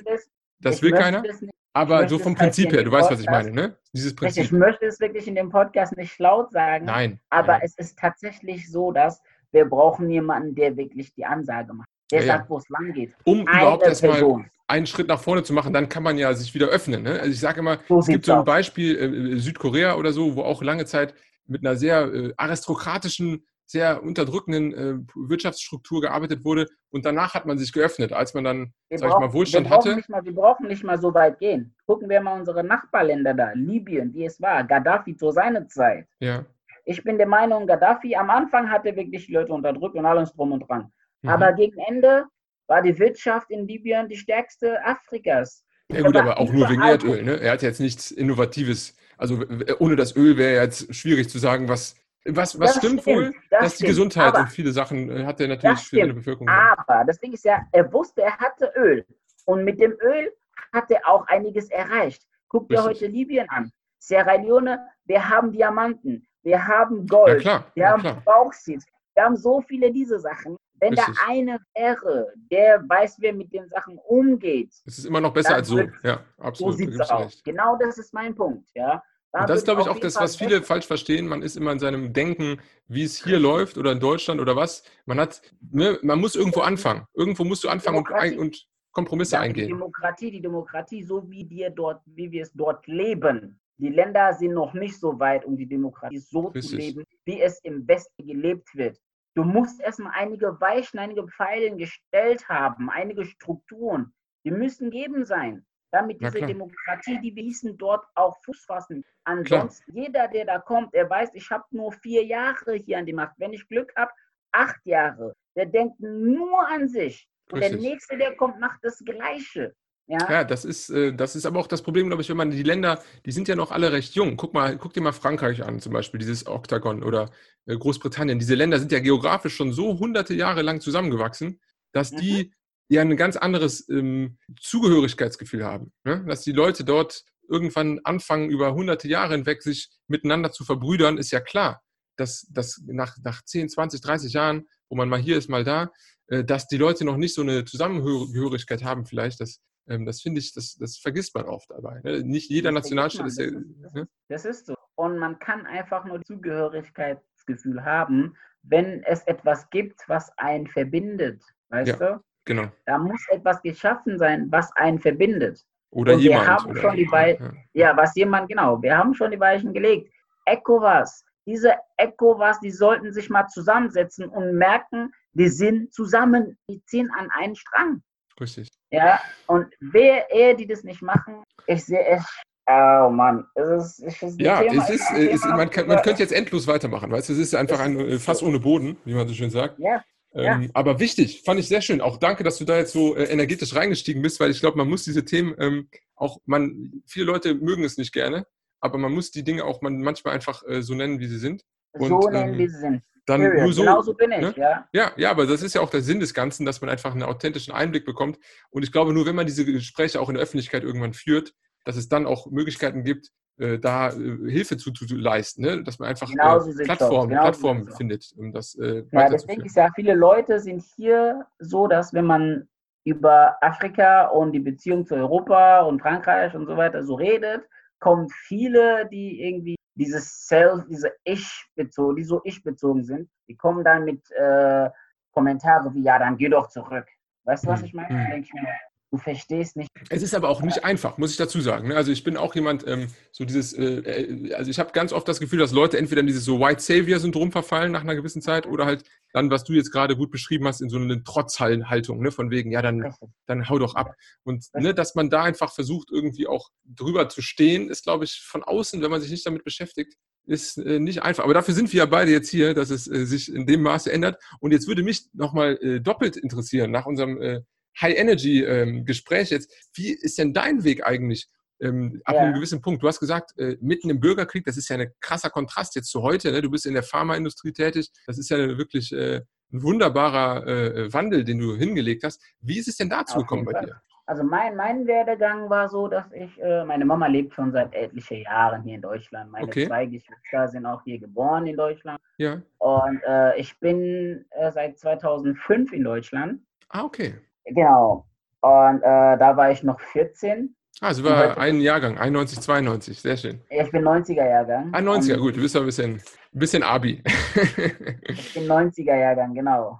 Das, will keiner, das aber so vom halt Prinzip her, du weißt, was ich meine, ne? Dieses Prinzip. ich möchte es wirklich in dem Podcast nicht laut sagen, Nein. aber nein. es ist tatsächlich so, dass wir brauchen jemanden, der wirklich die Ansage macht. Der Ja, sagt, wo es lang geht. Um Eine überhaupt erstmal einen Schritt nach vorne zu machen, dann kann man ja sich wieder öffnen. Ne? Also ich sage immer, So es gibt so ein aus. Beispiel, äh, Südkorea oder so, wo auch lange Zeit mit einer sehr äh, aristokratischen, sehr unterdrückenden äh, Wirtschaftsstruktur gearbeitet wurde und danach hat man sich geöffnet, als man dann, Wir sag ich mal, Wohlstand wir hatte. Nicht mal, wir brauchen nicht mal so weit gehen. Gucken wir mal unsere Nachbarländer da, Libyen, wie es war, Gaddafi zu seiner Zeit. Ja. Ich bin der Meinung, Gaddafi am Anfang hatte wirklich die Leute unterdrückt und alles drum und dran. Mhm. Aber gegen Ende war die Wirtschaft in Libyen die stärkste Afrikas. Ja gut, aber auch nur wegen Erdöl. Ne? Er hat jetzt nichts Innovatives. Also ohne das Öl wäre jetzt schwierig zu sagen, was, was, was Das stimmt, stimmt, wohl, das dass die stimmt. Gesundheit Aber- und viele Sachen äh, hat er natürlich für seine. Bevölkerung. Aber das Ding ist ja, er wusste, er hatte Öl. Und mit dem Öl hat er auch einiges erreicht. Guck dir heute Libyen an. Sierra Leone, wir haben Diamanten, wir haben Gold, klar, wir haben klar. Bauxit, wir haben so viele diese Sachen. Wenn Richtig. da eine wäre, der weiß, wer mit den Sachen umgeht, Es ist immer noch besser als so. Ja, so absolut. da sieht es aus. Genau das ist mein Punkt. Ja. Da Und das ist, glaube ich, auch das, Fall was viele falsch verstehen. Man ist immer in seinem Denken, wie es hier läuft oder in Deutschland oder was. Man hat, ne, man muss irgendwo anfangen. Irgendwo musst du anfangen und, und Kompromisse Ja, die eingehen. Demokratie, die Demokratie, so wie wir dort, wie wir es dort leben. Die Länder sind noch nicht so weit, um die Demokratie so zu Richtig. leben, wie es im Westen gelebt wird. Du musst erstmal einige Weichen, einige Pfeilen gestellt haben, einige Strukturen. Die müssen geben sein, damit diese klar. Demokratie, die wir hießen, dort auch Fuß fassen. Ansonsten, jeder, der da kommt, der weiß, ich habe nur vier Jahre hier an die Macht. Wenn ich Glück habe, acht Jahre. Der denkt nur an sich. Und der Richtig. nächste, der kommt, macht das Gleiche. Ja, Ja, das ist, äh, das ist aber auch das Problem, glaube ich, wenn man die Länder, die sind ja noch alle recht jung. Guck mal, guck dir mal Frankreich an, zum Beispiel, dieses Oktagon oder äh, Großbritannien. Diese Länder sind ja geografisch schon so hunderte Jahre lang zusammengewachsen, dass Mhm. die ja ein ganz anderes ähm, Zugehörigkeitsgefühl haben. Ne? Dass die Leute dort irgendwann anfangen, über hunderte Jahre hinweg sich miteinander zu verbrüdern, ist ja klar, dass, dass nach, nach 10, 20, 30 Jahren, wo man mal hier ist, mal da, äh, dass die Leute noch nicht so eine Zusammengehörigkeit haben, vielleicht. Das, ähm, das finde ich, das, das vergisst man oft dabei. Ne? Nicht jeder Das Nationalstaat ist ja. das ist- Ne? Das ist so. Und man kann einfach nur Zugehörigkeitsgefühl haben, wenn es etwas gibt, was einen verbindet. Weißt du? Genau. Da muss etwas geschaffen sein, was einen verbindet. Oder Und wir jemand. haben oder, schon die bei- ja. Ja, was jemand, genau, wir haben schon die Weichen gelegt. ECOWAS, diese ECOWAS, die sollten sich mal zusammensetzen und merken, wir sind zusammen, die ziehen an einen Strang. Richtig. Ja, und wer, ehe die das nicht machen, ich sehe echt, oh Mann, es ist, es ist Ja, Thema- es ist, äh, es, Thema, man, kann, man könnte jetzt endlos weitermachen, weißt du, es ist einfach ein äh, ist Fass so. ohne Boden, wie man so schön sagt. Ja, Ja. Ähm, aber wichtig, fand ich sehr schön. Auch danke, dass du da jetzt so äh, energetisch reingestiegen bist, weil ich glaube, man muss diese Themen ähm, auch, man, viele Leute mögen es nicht gerne, aber man muss die Dinge auch man, manchmal einfach äh, so nennen, wie sie sind. so Und, nennen ähm, wir sie sind. Dann Period. nur so. genau so bin ich, ne? ja. Ja, ja, aber das ist ja auch der Sinn des Ganzen, dass man einfach einen authentischen Einblick bekommt. Und ich glaube, nur wenn man diese Gespräche auch in der Öffentlichkeit irgendwann führt, dass es dann auch Möglichkeiten gibt, äh, da äh, Hilfe zu, zu, zu leisten, ne? dass man einfach Genau so äh, sieht's aus. Plattformen, Genau so Plattformen aus. findet, um das äh, Ja, deswegen weiterzuführen. ist ja, viele Leute sind hier so, dass wenn man über Afrika und die Beziehung zu Europa und Frankreich und so weiter so redet, kommen viele, die irgendwie dieses Self, diese Ich bezogen, die so ich bezogen sind, die kommen dann mit äh, Kommentaren wie, ja, dann geh doch zurück. Weißt du, was Hm, ich meine? hm. Dann denke ich mir, du verstehst nicht. Es ist aber auch nicht einfach, muss ich dazu sagen. ne? Also ich bin auch jemand, ähm, so dieses, äh, äh, also ich habe ganz oft das Gefühl, dass Leute entweder in dieses so White Savior-Syndrom verfallen nach einer gewissen Zeit oder halt dann, was du jetzt gerade gut beschrieben hast, in so eine Trotzhallenhaltung, ne? von wegen, ja, dann, dann hau doch ab. Und ne, dass man da einfach versucht, irgendwie auch drüber zu stehen, ist, glaube ich, von außen, wenn man sich nicht damit beschäftigt, ist äh, nicht einfach. Aber dafür sind wir ja beide jetzt hier, dass es äh, sich in dem Maße ändert. Und jetzt würde mich nochmal äh, doppelt interessieren, nach unserem äh, High-Energy-Gespräch jetzt, wie ist denn dein Weg eigentlich ähm, ab Ja. einem gewissen Punkt? Du hast gesagt, äh, mitten im Bürgerkrieg, das ist ja ein krasser Kontrast jetzt zu heute. Ne? Du bist in der Pharmaindustrie tätig. Das ist ja wirklich äh, ein wunderbarer äh, Wandel, den du hingelegt hast. Wie ist es denn dazu Auf gekommen bei dir? Also mein, mein Werdegang war so, dass ich, äh, meine Mama lebt schon seit etlichen Jahren hier in Deutschland. Meine Okay. zwei Geschwister sind auch hier geboren in Deutschland. Ja. Und äh, ich bin äh, seit 2005 in Deutschland. Ah, okay. Genau. Und äh, da war ich noch 14. Ah, es war ein Jahrgang, 91, 92. Sehr schön. Ich bin 90er-Jahrgang. Ah, 90er, Und gut. Du bist ja ein bisschen, ein bisschen Abi. Ich bin 90er-Jahrgang, genau.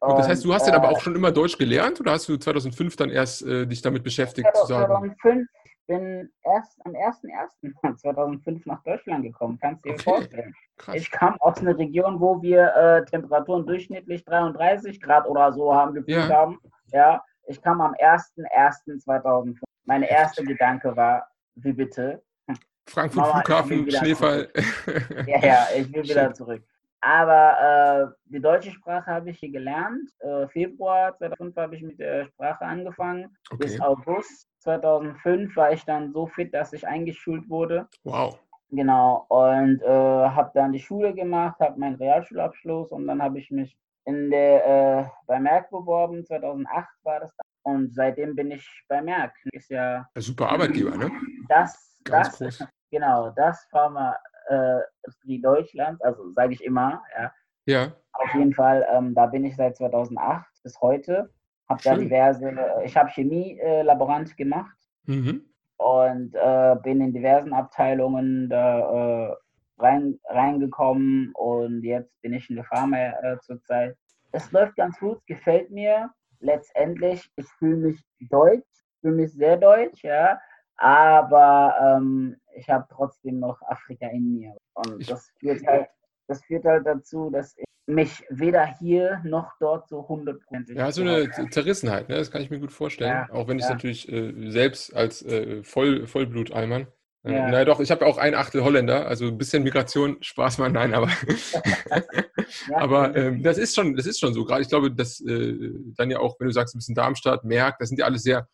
Und das heißt, du hast äh, dann aber auch schon immer Deutsch gelernt oder hast du 2005 dann erst äh, dich damit beschäftigt 2005 bin erst am 01.01.2005 nach Deutschland gekommen, kannst du dir okay. vorstellen. Krass. Ich kam aus einer Region, wo wir äh, Temperaturen durchschnittlich 33 Grad oder so haben gefühlt ja. haben. Ja, ich kam am 01.01.2005. Mein erster Gedanke war, wie bitte? Frankfurt Mama, Flughafen, Schneefall. ja, ja, ich will wieder zurück. Aber äh, die deutsche Sprache habe ich hier gelernt. Äh, Februar 2005 habe ich mit der Sprache angefangen. Okay. Bis August 2005 war ich dann so fit, dass ich eingeschult wurde. Wow. Genau. Und äh, habe dann die Schule gemacht, habe meinen Realschulabschluss und dann habe ich mich in der, äh, bei Merck beworben. 2008 war das. Dann. Und seitdem bin ich bei Merck. Ist ja. Ein super Arbeitgeber, ne? Das, Ganz das, groß. Genau, das Pharma äh, Industrie Deutschlands, also sage ich immer, ja. Ja. Auf jeden Fall, ähm, da bin ich seit 2008 bis heute. Habe da diverse, äh, ich habe Chemie-Laborant äh, gemacht mhm. und äh, bin in diversen Abteilungen da äh, rein, reingekommen und jetzt bin ich in der Pharma äh, zurzeit. Es läuft ganz gut, gefällt mir. Letztendlich, ich fühle mich deutsch, fühle mich sehr deutsch, ja. Aber ähm, ich habe trotzdem noch Afrika in mir. Und das führt halt, das führt halt dazu, dass ich mich weder hier noch dort so hundertprozentig. Ja, so eine Zerrissenheit, ne? das kann ich mir gut vorstellen. Ja, auch wenn ich es natürlich äh, selbst als äh, Voll, Vollblut-Allmann. Äh, ja. Naja, doch, ich habe auch ein Achtel Holländer, also ein bisschen Migration, Spaß mal, nein, aber, ja, aber ähm, das ist schon, das ist schon so. Gerade ich glaube, dass äh, dann ja auch, wenn du sagst, ein bisschen Darmstadt, Merck, das sind ja alles sehr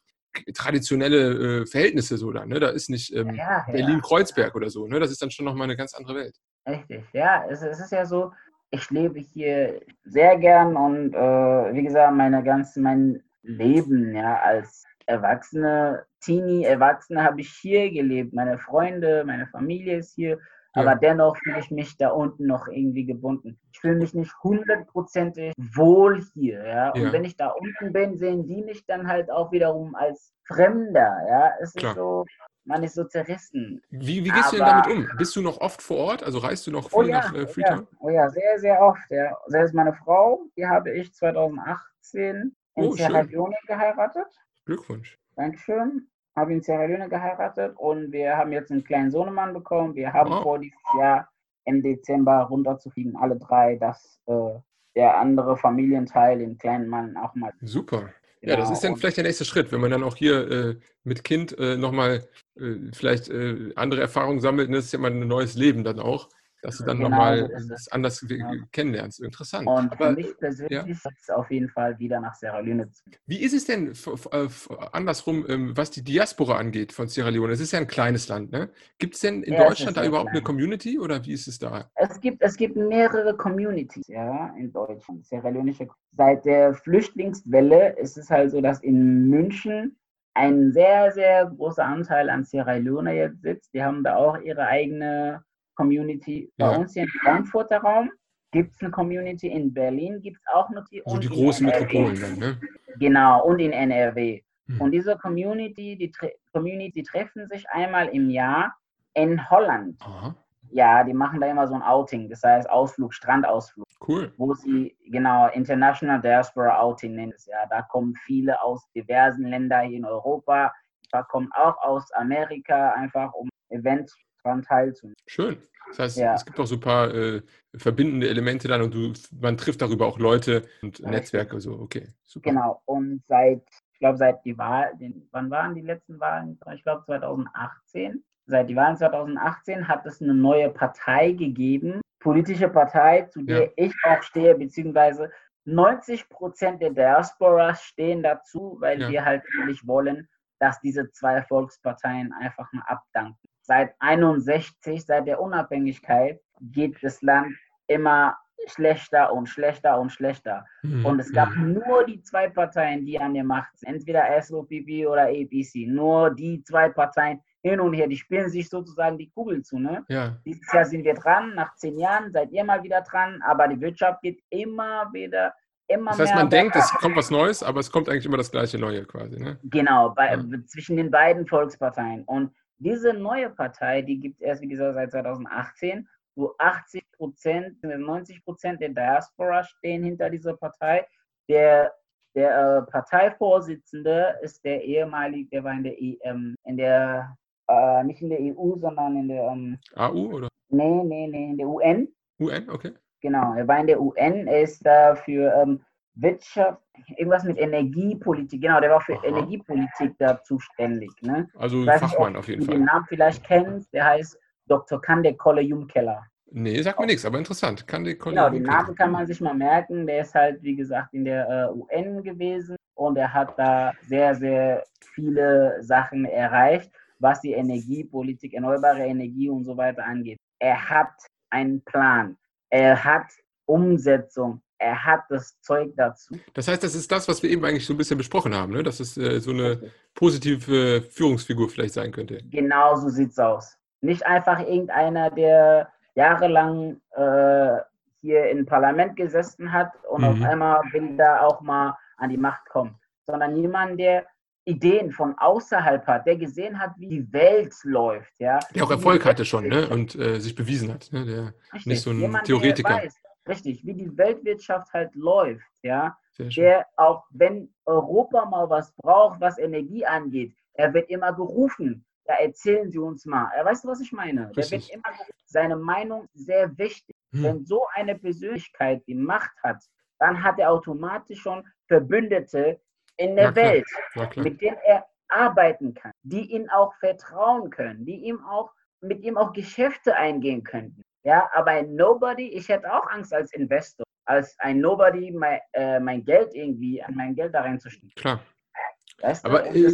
traditionelle äh, Verhältnisse so dann. Ne? Da ist nicht ähm, ja, ja. Berlin-Kreuzberg oder so. Ne? Das ist dann schon nochmal eine ganz andere Welt. Richtig, ja. Es, es, ist ja so, ich lebe hier sehr gern und äh, wie gesagt, meine ganze, mein Leben ja, als Erwachsene, Teenie, Erwachsene habe ich hier gelebt. Meine Freunde, meine Familie ist hier. Aber dennoch fühle ich mich da unten noch irgendwie gebunden. Ich fühle mich nicht hundertprozentig wohl hier, ja. Und ja. wenn ich da unten bin, sehen die mich dann halt auch wiederum als Fremder, ja. Es Klar. ist so, man ist so zerrissen. Wie, wie gehst Aber, du denn damit um? Bist du noch oft vor Ort? Also reist du noch viel oh ja, nach äh, Freetown? Ja. Oh ja, sehr, sehr oft. Ja. Selbst meine Frau, die habe ich 2018 in oh, Sierra Leone geheiratet. Glückwunsch. Dankeschön habe in Sierra Leone geheiratet und wir haben jetzt einen kleinen Sohnemann bekommen. Wir haben oh. vor, dieses Jahr im Dezember runterzufliegen, alle drei, dass äh, der andere Familienteil, den kleinen Mann, auch mal. Super. Ja, das ist dann genau. vielleicht der nächste Schritt, wenn man dann auch hier äh, mit Kind äh, nochmal äh, vielleicht äh, andere Erfahrungen sammelt. Ne? Das ist ja mal ein neues Leben dann auch dass du dann genau, nochmal das anders ja. kennenlernst. Interessant. Und für mich persönlich ja. ist es auf jeden Fall wieder nach Sierra Leone zu Wie ist es denn äh, andersrum, ähm, was die Diaspora angeht von Sierra Leone? Es ist ja ein kleines Land, ne? Gibt es denn in ja, Deutschland da überhaupt klein. eine Community oder wie ist es da? Es gibt, es gibt mehrere Communities, ja, in Deutschland. Sierra Leonische. Seit der Flüchtlingswelle ist es halt so, dass in München ein sehr, sehr großer Anteil an Sierra Leone jetzt sitzt. Die haben da auch ihre eigene Community. Bei ja. uns hier im Frankfurter Raum gibt es eine Community, in Berlin gibt es auch noch die. Also die großen Metropolen dann, ne? Genau, und in NRW. Hm. Und diese Community, die Tre Community treffen sich einmal im Jahr in Holland. Aha. Ja, die machen da immer so ein Outing, das heißt Ausflug, Strandausflug. Cool. Wo sie, genau, International Diaspora Outing nennen es ja. Da kommen viele aus diversen Ländern hier in Europa. Da kommen auch aus Amerika, einfach um Events daran teilzunehmen. Schön. Das heißt, ja. es gibt auch so ein paar äh, verbindende Elemente dann und du, man trifft darüber auch Leute und ja, Netzwerke. So, okay, super. Genau. Und seit, ich glaube, seit die Wahl, den, wann waren die letzten Wahlen? Ich glaube 2018. Seit die Wahlen 2018 hat es eine neue Partei gegeben, politische Partei, zu der ja. ich auch stehe, beziehungsweise 90 Prozent der Diaspora stehen dazu, weil wir halt nicht wollen, dass diese zwei Volksparteien einfach mal abdanken seit 61, seit der Unabhängigkeit, geht das Land immer schlechter und schlechter und schlechter. Mhm. Und es gab mhm. nur die zwei Parteien, die an der Macht sind, entweder SOPP oder APC. Nur die zwei Parteien hin und her, die spielen sich sozusagen die Kugel zu. Ne? Ja. Dieses Jahr sind wir dran, nach zehn Jahren seid ihr mal wieder dran, aber die Wirtschaft geht immer wieder immer das heißt, man denkt, es kommt was Neues, aber es kommt eigentlich immer das gleiche Neue quasi. Ne? Genau, bei, ja. zwischen den beiden Volksparteien. Und diese neue Partei, die gibt es erst, wie gesagt, seit 2018, wo 80 Prozent, 90 Prozent der Diaspora stehen hinter dieser Partei. Der, der äh, Parteivorsitzende ist der ehemalige, der war in der EM, in der, äh, nicht in der EU, sondern in der ähm, AU oder? Nee, nee, nee, in der UN. UN, okay. Genau, er war in der UN, er ist da für ähm, Wirtschaft, irgendwas mit Energiepolitik, genau, der war für Aha. Energiepolitik da zuständig. Ne? Also nicht, Fachmann auf jeden du Fall. den Namen vielleicht kennst, der heißt Dr. Kande Kolle Jumkeller. Nee, sagt mir nichts, aber interessant. Kann die Genau, den Namen kann man sich mal merken. Der ist halt, wie gesagt, in der äh, UN gewesen und er hat da sehr, sehr viele Sachen erreicht, was die Energiepolitik, erneuerbare Energie und so weiter angeht. Er hat einen Plan, er hat Umsetzung, er hat das Zeug dazu. Das heißt, das ist das, was wir eben eigentlich so ein bisschen besprochen haben, ne? dass es äh, so eine positive Führungsfigur vielleicht sein könnte. Genau so sieht's aus. Nicht einfach irgendeiner, der jahrelang äh, hier im Parlament gesessen hat und Mhm. auf einmal will da auch mal an die Macht kommen, sondern jemand, der Ideen von außerhalb hat, der gesehen hat, wie die Welt läuft, ja. Der auch Erfolg hatte schon ne? und äh, sich bewiesen hat. Ne? Der, Richtig. nicht so ein Jemand, Theoretiker. Der weiß, richtig, wie die Weltwirtschaft halt läuft, ja. Der auch, wenn Europa mal was braucht, was Energie angeht, er wird immer gerufen. Ja, erzählen Sie uns mal. Ja, weißt du, was ich meine? Der wird immer gerufen. Seine Meinung sehr wichtig. Hm. Wenn so eine Persönlichkeit die Macht hat, dann hat er automatisch schon Verbündete in der Na. Welt, klar. mit denen er arbeiten kann, die ihm auch vertrauen können, die ihm auch mit ihm auch Geschäfte eingehen könnten. Ja, aber ein Nobody, ich hätte auch Angst als Investor, als ein Nobody mein, äh, mein Geld irgendwie, an mein Geld da reinzustecken. Klar. Weißt du? Aber äh,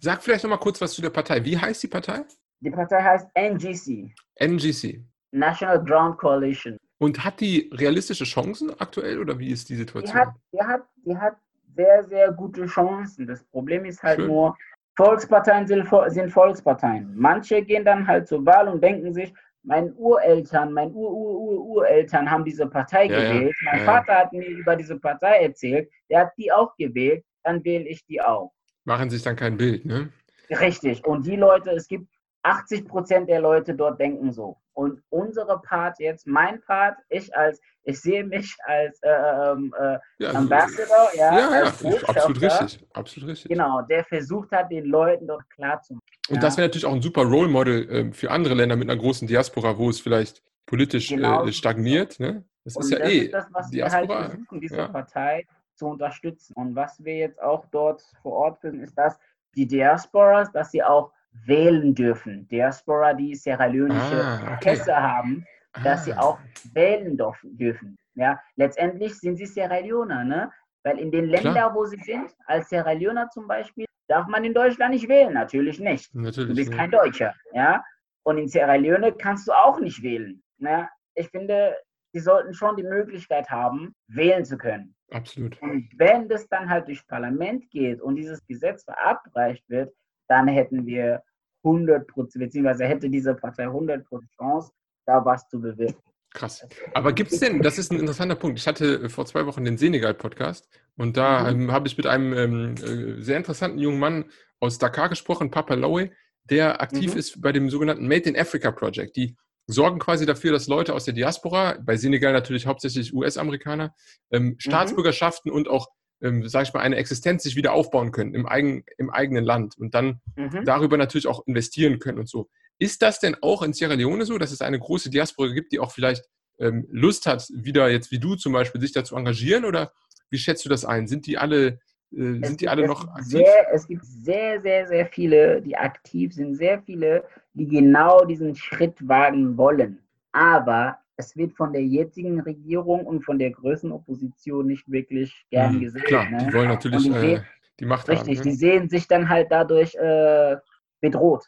sag vielleicht noch mal kurz was zu der Partei. Wie heißt die Partei? die Partei heißt NGC, NGC. National Ground Coalition. Und hat die realistische Chancen aktuell oder wie ist die Die Situation? hat, die, hat, die hat sehr, sehr gute Chancen. Das Problem ist halt Schön. nur, Volksparteien sind, sind Volksparteien. Manche gehen dann halt zur Wahl und denken sich, meine Ureltern, meine Ur-Ur-Ur-Ureltern haben diese Partei Ja, ja. gewählt. Mein Ja, ja. Vater hat mir über diese Partei erzählt, der hat die auch gewählt, dann wähle ich die auch. Machen sich dann kein Bild, ne? Richtig. Und die Leute, es gibt 80 Prozent der Leute dort denken so. Und unsere Part jetzt, mein Part, ich als, ich sehe mich als äh, ähm, äh, Ja, Ambassador, ja, ja, ja, als ist absolut richtig. Absolut richtig. Genau, der versucht hat, den Leuten dort klarzumachen. Und Ja. das wäre natürlich auch ein super Role Model ähm, für andere Länder mit einer großen Diaspora, wo es vielleicht politisch Genau. äh, stagniert. Ne? Das Und ist ja das eh ist das, was wir halt Diaspora. versuchen, diese ja. Partei zu unterstützen. Und was wir jetzt auch dort vor Ort finden, ist, dass die Diasporas, dass sie auch wählen dürfen. Diaspora, die Sierra Leoneische Ah, okay. Pässe haben, dass sie Ah, auch wählen dürfen. dürfen. Ja, letztendlich sind sie Sierra Leoner, ne? Weil in den. Ländern, wo sie sind, als Sierra Leoner zum Beispiel, darf man in Deutschland nicht wählen. Natürlich nicht. Du Natürlich. bist ne? kein Deutscher, ja. Und in Sierra Leone kannst du auch nicht wählen. Ja? Ich finde, sie sollten schon die Möglichkeit haben, wählen zu können. Absolut. Und wenn das dann halt durchs Parlament geht und dieses Gesetz verabreicht wird, dann hätten wir 100 Prozent, beziehungsweise hätte diese Partei 100 Prozent Chance, da was zu bewirken. Krass. Aber gibt es denn, das ist ein interessanter Punkt. Ich hatte vor zwei Wochen den Senegal-Podcast und da Mhm. ähm, habe ich mit einem ähm, äh, sehr interessanten jungen Mann aus Dakar gesprochen, Papa Lowe, der aktiv Mhm. ist bei dem sogenannten Made in Africa Project. Die sorgen quasi dafür, dass Leute aus der Diaspora, bei Senegal natürlich hauptsächlich US-Amerikaner, Mhm. ähm, Staatsbürgerschaften und auch, ähm, sag ich mal, eine Existenz sich wieder aufbauen können im, eigen, im eigenen Land und dann Mhm. darüber natürlich auch investieren können und so. Ist das denn auch in Sierra Leone so, dass es eine große Diaspora gibt, die auch vielleicht ähm, Lust hat, wieder jetzt wie du zum Beispiel, sich da zu engagieren? Oder wie schätzt du das ein? Sind die alle, äh, sind die alle noch aktiv? Sehr, es gibt sehr, sehr, sehr viele, die aktiv sind, sehr viele, die genau diesen Schritt wagen wollen. Aber es wird von der jetzigen Regierung und von der größten Opposition nicht wirklich gern Hm, gesehen. Klar, ne? die wollen natürlich die äh, die Macht Richtig, haben. die Ne? sehen sich dann halt dadurch äh, bedroht.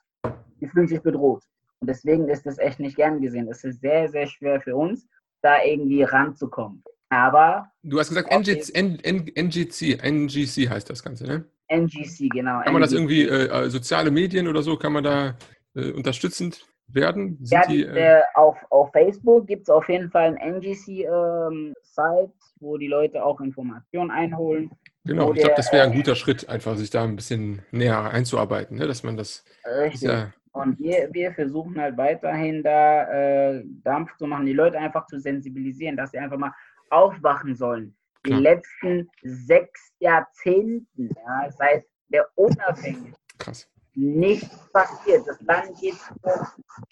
Die fühlen sich bedroht. Und deswegen ist das echt nicht gern gesehen. Es ist sehr, sehr schwer für uns, da irgendwie ranzukommen. Aber Du hast gesagt. NGC, NGC, NGC heißt das Ganze, ne? NGC, genau. Kann man das NGC. irgendwie, äh, äh, soziale Medien oder so, kann man da äh, unterstützend werden? Sind Ja, die, äh, äh, auf, auf Facebook gibt es auf jeden Fall ein NGC-Site, wo die Leute auch Informationen einholen. genau, ich glaube, das wäre ein äh, guter Schritt, einfach sich da ein bisschen näher einzuarbeiten, ne? dass man das, Richtig. ja, Und wir, wir versuchen halt weiterhin da äh, Dampf zu machen, die Leute einfach zu sensibilisieren, dass sie einfach mal aufwachen sollen. die letzten sechs Jahrzehnten, ja, seit der Unabhängigkeit, Krass. Nichts passiert. Das Land geht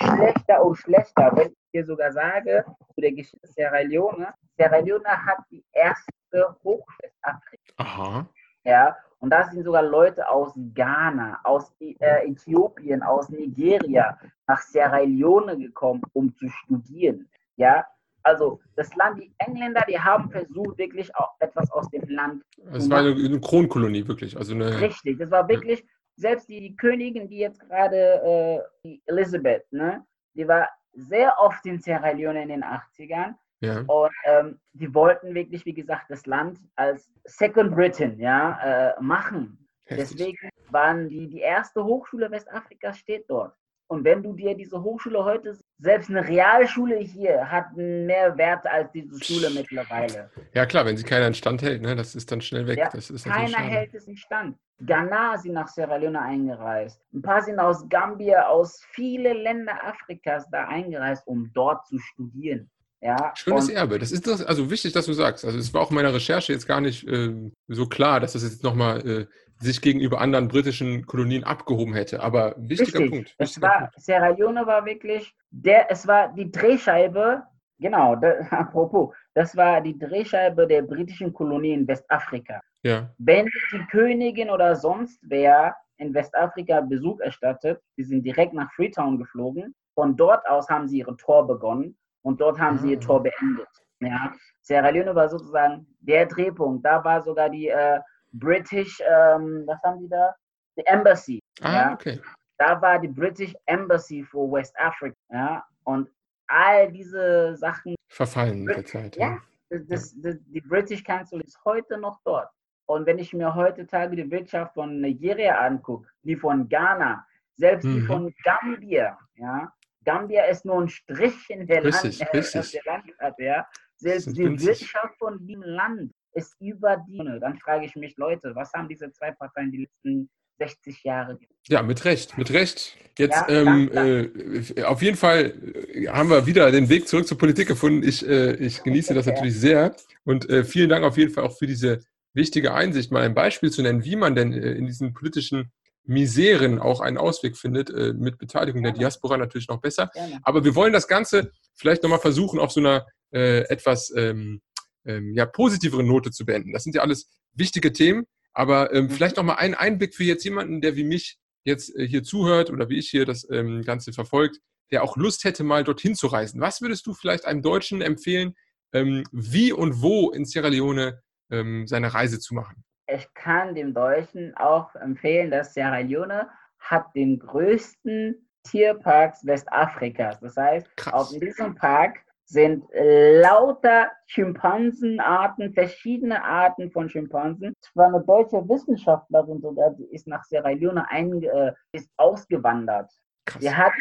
schlechter und schlechter. Wenn ich dir sogar sage, zu der Geschichte Sierra Leone, Sierra Leone hat die erste Hochwestafrika. Aha. Ja, und da sind sogar Leute aus Ghana, aus äh, Äthiopien, aus Nigeria nach Sierra Leone gekommen, um zu studieren. Ja, also das Land, die Engländer, die haben versucht, wirklich auch etwas aus dem Land Es war eine, eine Kronkolonie, wirklich. Also eine, Richtig, das war wirklich, selbst die, die Königin, die jetzt gerade, äh, die Elizabeth, ne, die war sehr oft in Sierra Leone in den 80ern ja. und ähm, die wollten wirklich, wie gesagt, das Land als Second Britain, ja, äh, machen. Heftig. Deswegen waren die, die erste Hochschule Westafrikas steht dort. Und wenn du dir diese Hochschule heute, selbst eine Realschule hier hat mehr Wert als diese Schule mittlerweile. Ja, klar, wenn sie keiner in Stand hält, ne, das ist dann schnell weg. Ja, das ist natürlich Keiner hält es in Stand. Ghana sind nach Sierra Leone eingereist. Ein paar sind aus Gambia, aus vielen Ländern Afrikas da eingereist, um dort zu studieren. Ja, Schönes Erbe. Das ist das, also wichtig, dass du sagst. Also es war auch in meiner Recherche jetzt gar nicht ähm, so klar, dass das jetzt nochmal äh, sich gegenüber anderen britischen Kolonien abgehoben hätte. Aber wichtiger Richtig. Punkt. Es Wichtiger war, Punkt. Sierra Leone war wirklich der, es war die Drehscheibe, genau, da, apropos, das war die Drehscheibe der britischen Kolonie in Westafrika. Ja. Wenn die Königin oder sonst wer in Westafrika Besuch erstattet, die sind direkt nach Freetown geflogen. Von dort aus haben sie ihre Tor begonnen und dort haben sie ihr Ah. Tor beendet. Ja. Sierra Leone war sozusagen der Drehpunkt. Da war sogar die äh, British, ähm, was haben die da? Die Embassy. Ah, ja. okay. Da war die British Embassy for West Africa. Ja. Und all diese Sachen Verfallen mit der Zeit. ja, das, das, das, die British Council ist heute noch dort. Und wenn ich mir heutzutage die Wirtschaft von Nigeria angucke, die von Ghana, selbst die Mhm. von Gambia, ja, Gambia ist nur ein Strich in der, Richtig, Land, äh, richtig. der Landkarte, ja. Selbst die winzig. Wirtschaft von diesem Land ist über die. Dann frage ich mich, Leute, was haben diese zwei Parteien die letzten 60 Jahre gemacht? Ja, mit Recht, mit Recht. Jetzt Ja, ähm, äh, auf jeden Fall äh, haben wir wieder den Weg zurück zur Politik gefunden. Ich, äh, ich genieße das Ja. natürlich sehr und äh, vielen Dank auf jeden Fall auch für diese wichtige Einsicht, mal ein Beispiel zu nennen, wie man denn äh, in diesen politischen Miseren auch einen Ausweg findet, äh, mit Beteiligung der. Diaspora natürlich noch besser. Aber wir wollen das Ganze vielleicht nochmal versuchen, auf so einer etwas ähm, ähm, ja, positiveren Note zu beenden. Das sind ja alles wichtige Themen, aber ähm, Mhm. vielleicht nochmal einen Einblick für jetzt jemanden, der wie mich jetzt äh, hier zuhört oder wie ich hier das ähm, Ganze verfolgt, der auch Lust hätte, mal dorthin zu reisen. Was würdest du vielleicht einem Deutschen empfehlen, ähm, wie und wo in Sierra Leone ähm, seine Reise zu machen? ich kann dem Deutschen auch empfehlen, dass Sierra Leone hat den größten Tierparks Westafrikas. Das heißt, auf Krass. diesem Park sind lauter Schimpansenarten, verschiedene Arten von Schimpansen. Es war eine deutsche Wissenschaftlerin sogar, die ist nach Sierra Leone einge äh, ist ausgewandert. Krass. Sie hat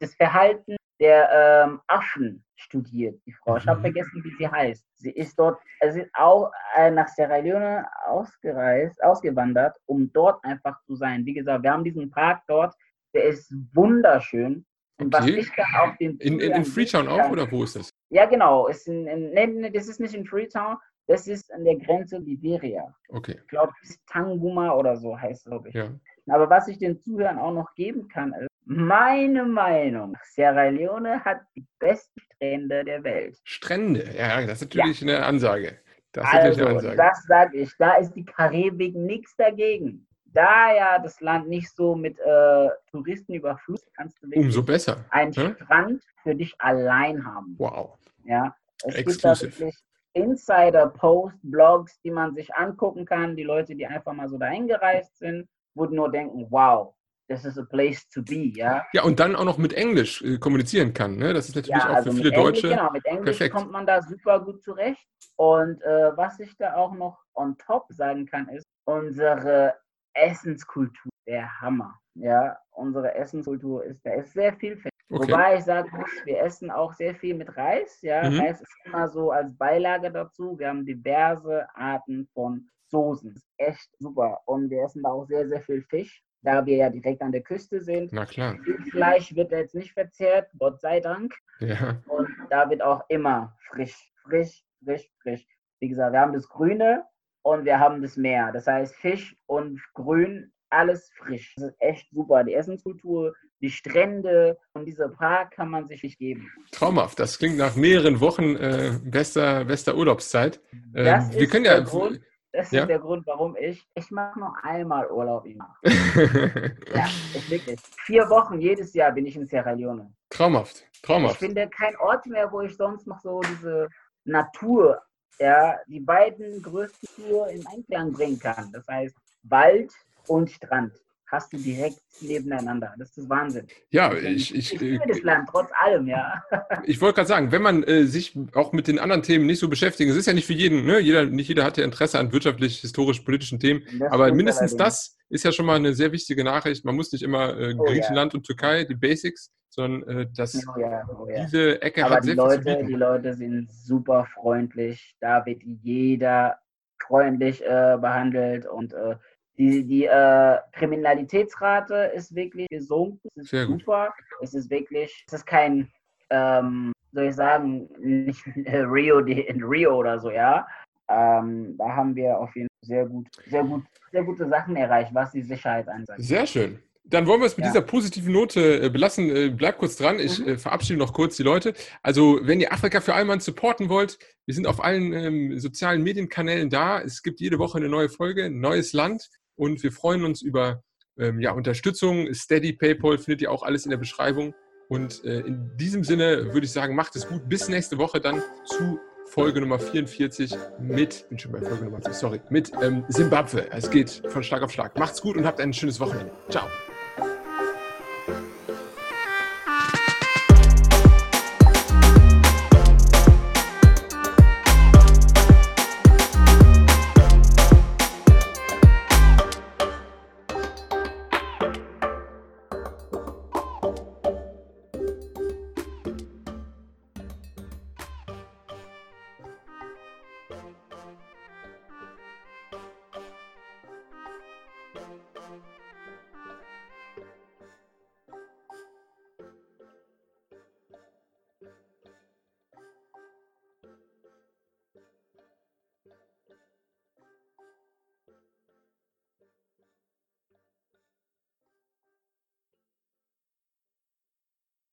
das Verhalten der ähm, Affen studiert, die Frau. Ich habe Mhm. vergessen, wie sie heißt. Sie ist dort, also sie ist auch äh, nach Sierra Leone ausgereist, ausgewandert, um dort einfach zu sein. Wie gesagt, wir haben diesen Park dort, der ist wunderschön. Und was Okay. ich da auch den In, in, in Freetown auch oder wo ist das? Ja, genau. Ist in, in, nee, nee, das ist nicht in Freetown, das ist an der Grenze Liberia. Okay, Ich glaube, Tanguma oder so heißt es, glaube ich. ja. Aber was ich den Zuhörern auch noch geben kann, ist, meine Meinung, Sierra Leone hat die besten Strände der Welt. Strände, ja, das ist natürlich eine Ansage. Das ist Also, Ansage. das sage ich, da ist die Karibik nichts dagegen. Da ja das Land nicht so mit äh, Touristen überflutet, kannst du wirklich Umso besser. einen ne? Strand für dich allein haben. Wow. Ja, es gibt da Exclusive. wirklich Insider-Post, Blogs, die man sich angucken kann, die Leute, die einfach mal so dahin gereist sind, würden nur denken, wow, this is a place to be, ja. Ja, und dann auch noch mit Englisch äh, kommunizieren kann. Ne? Das ist natürlich Ja, auch also für viele Englisch, Deutsche. genau, mit Englisch perfekt. kommt man da super gut zurecht. Und äh, was ich da auch noch on top sagen kann, ist unsere Essenskultur, der Hammer. Ja, unsere Essenskultur ist, da ist sehr vielfältig. Okay. Wobei ich sagen muss, wir essen auch sehr viel mit Reis. Ja, Mhm. Reis ist immer so als Beilage dazu. Wir haben diverse Arten von Soßen. Echt super. Und wir essen da auch sehr, sehr viel Fisch, da wir ja direkt an der Küste sind. Na klar. Fleisch wird jetzt nicht verzehrt, Gott sei Dank. Ja. Und da wird auch immer frisch, frisch, frisch, frisch. wie gesagt, wir haben das Grüne und wir haben das Meer. Das heißt Fisch und Grün, alles frisch. Das ist echt super. Die Essenskultur, die Strände und dieser Park kann man sich nicht geben. Traumhaft. Das klingt nach mehreren Wochen äh, bester, bester Urlaubszeit. Äh, das wir können ja. Grund, das ja? ist der Grund, warum ich, ich mache noch einmal Urlaub im Jahr. ja, ich wirklich. Vier Wochen jedes Jahr bin ich in Sierra Leone. Traumhaft, traumhaft. Ich finde kein Ort mehr, wo ich sonst noch so diese Natur, ja, die beiden größten Tiere in Einklang bringen kann. Das heißt Wald und Strand hast du direkt nebeneinander. Das ist Wahnsinn. Ja, ich, ich, ich liebe das Land, trotz allem, ja. ich wollte gerade sagen, wenn man äh, sich auch mit den anderen Themen nicht so beschäftigt, es ist ja nicht für jeden, ne? jeder, nicht jeder hat ja Interesse an wirtschaftlich, historisch, politischen Themen, das aber mindestens das ist ja schon mal eine sehr wichtige Nachricht. Man muss nicht immer äh, oh, Griechenland ja. und Türkei, die Basics, sondern äh, dass oh, ja, oh, ja. diese Ecke aber hat die sehr Leute, viel Die Leute sind super freundlich, da wird jeder freundlich äh, behandelt und äh, die, die äh, Kriminalitätsrate ist wirklich gesunken. Es ist Sehr super. Gut. Es ist wirklich, es ist kein, ähm, soll ich sagen, nicht Rio in Rio oder so, ja. Ähm, da haben wir auf jeden Fall sehr gut, sehr gut, sehr gute Sachen erreicht, was die Sicherheit angeht. Sehr schön. Dann wollen wir es mit ja. dieser positiven Note äh, belassen. Äh, bleib kurz dran. Ich mhm. äh, verabschiede noch kurz die Leute. Also, wenn ihr Afrika für Allmann supporten wollt, wir sind auf allen ähm, sozialen Medienkanälen da. Es gibt jede Woche eine neue Folge, ein neues Land und wir freuen uns über ähm, ja, Unterstützung. Steady, PayPal findet ihr auch alles in der Beschreibung. Und äh, in diesem Sinne würde ich sagen, macht es gut. Bis nächste Woche dann zu Folge Nummer 44 mit, bin schon bei Folge Nummer, sorry, mit ähm, Zimbabwe. Es geht von Schlag auf Schlag. Macht's gut und habt ein schönes Wochenende. Ciao.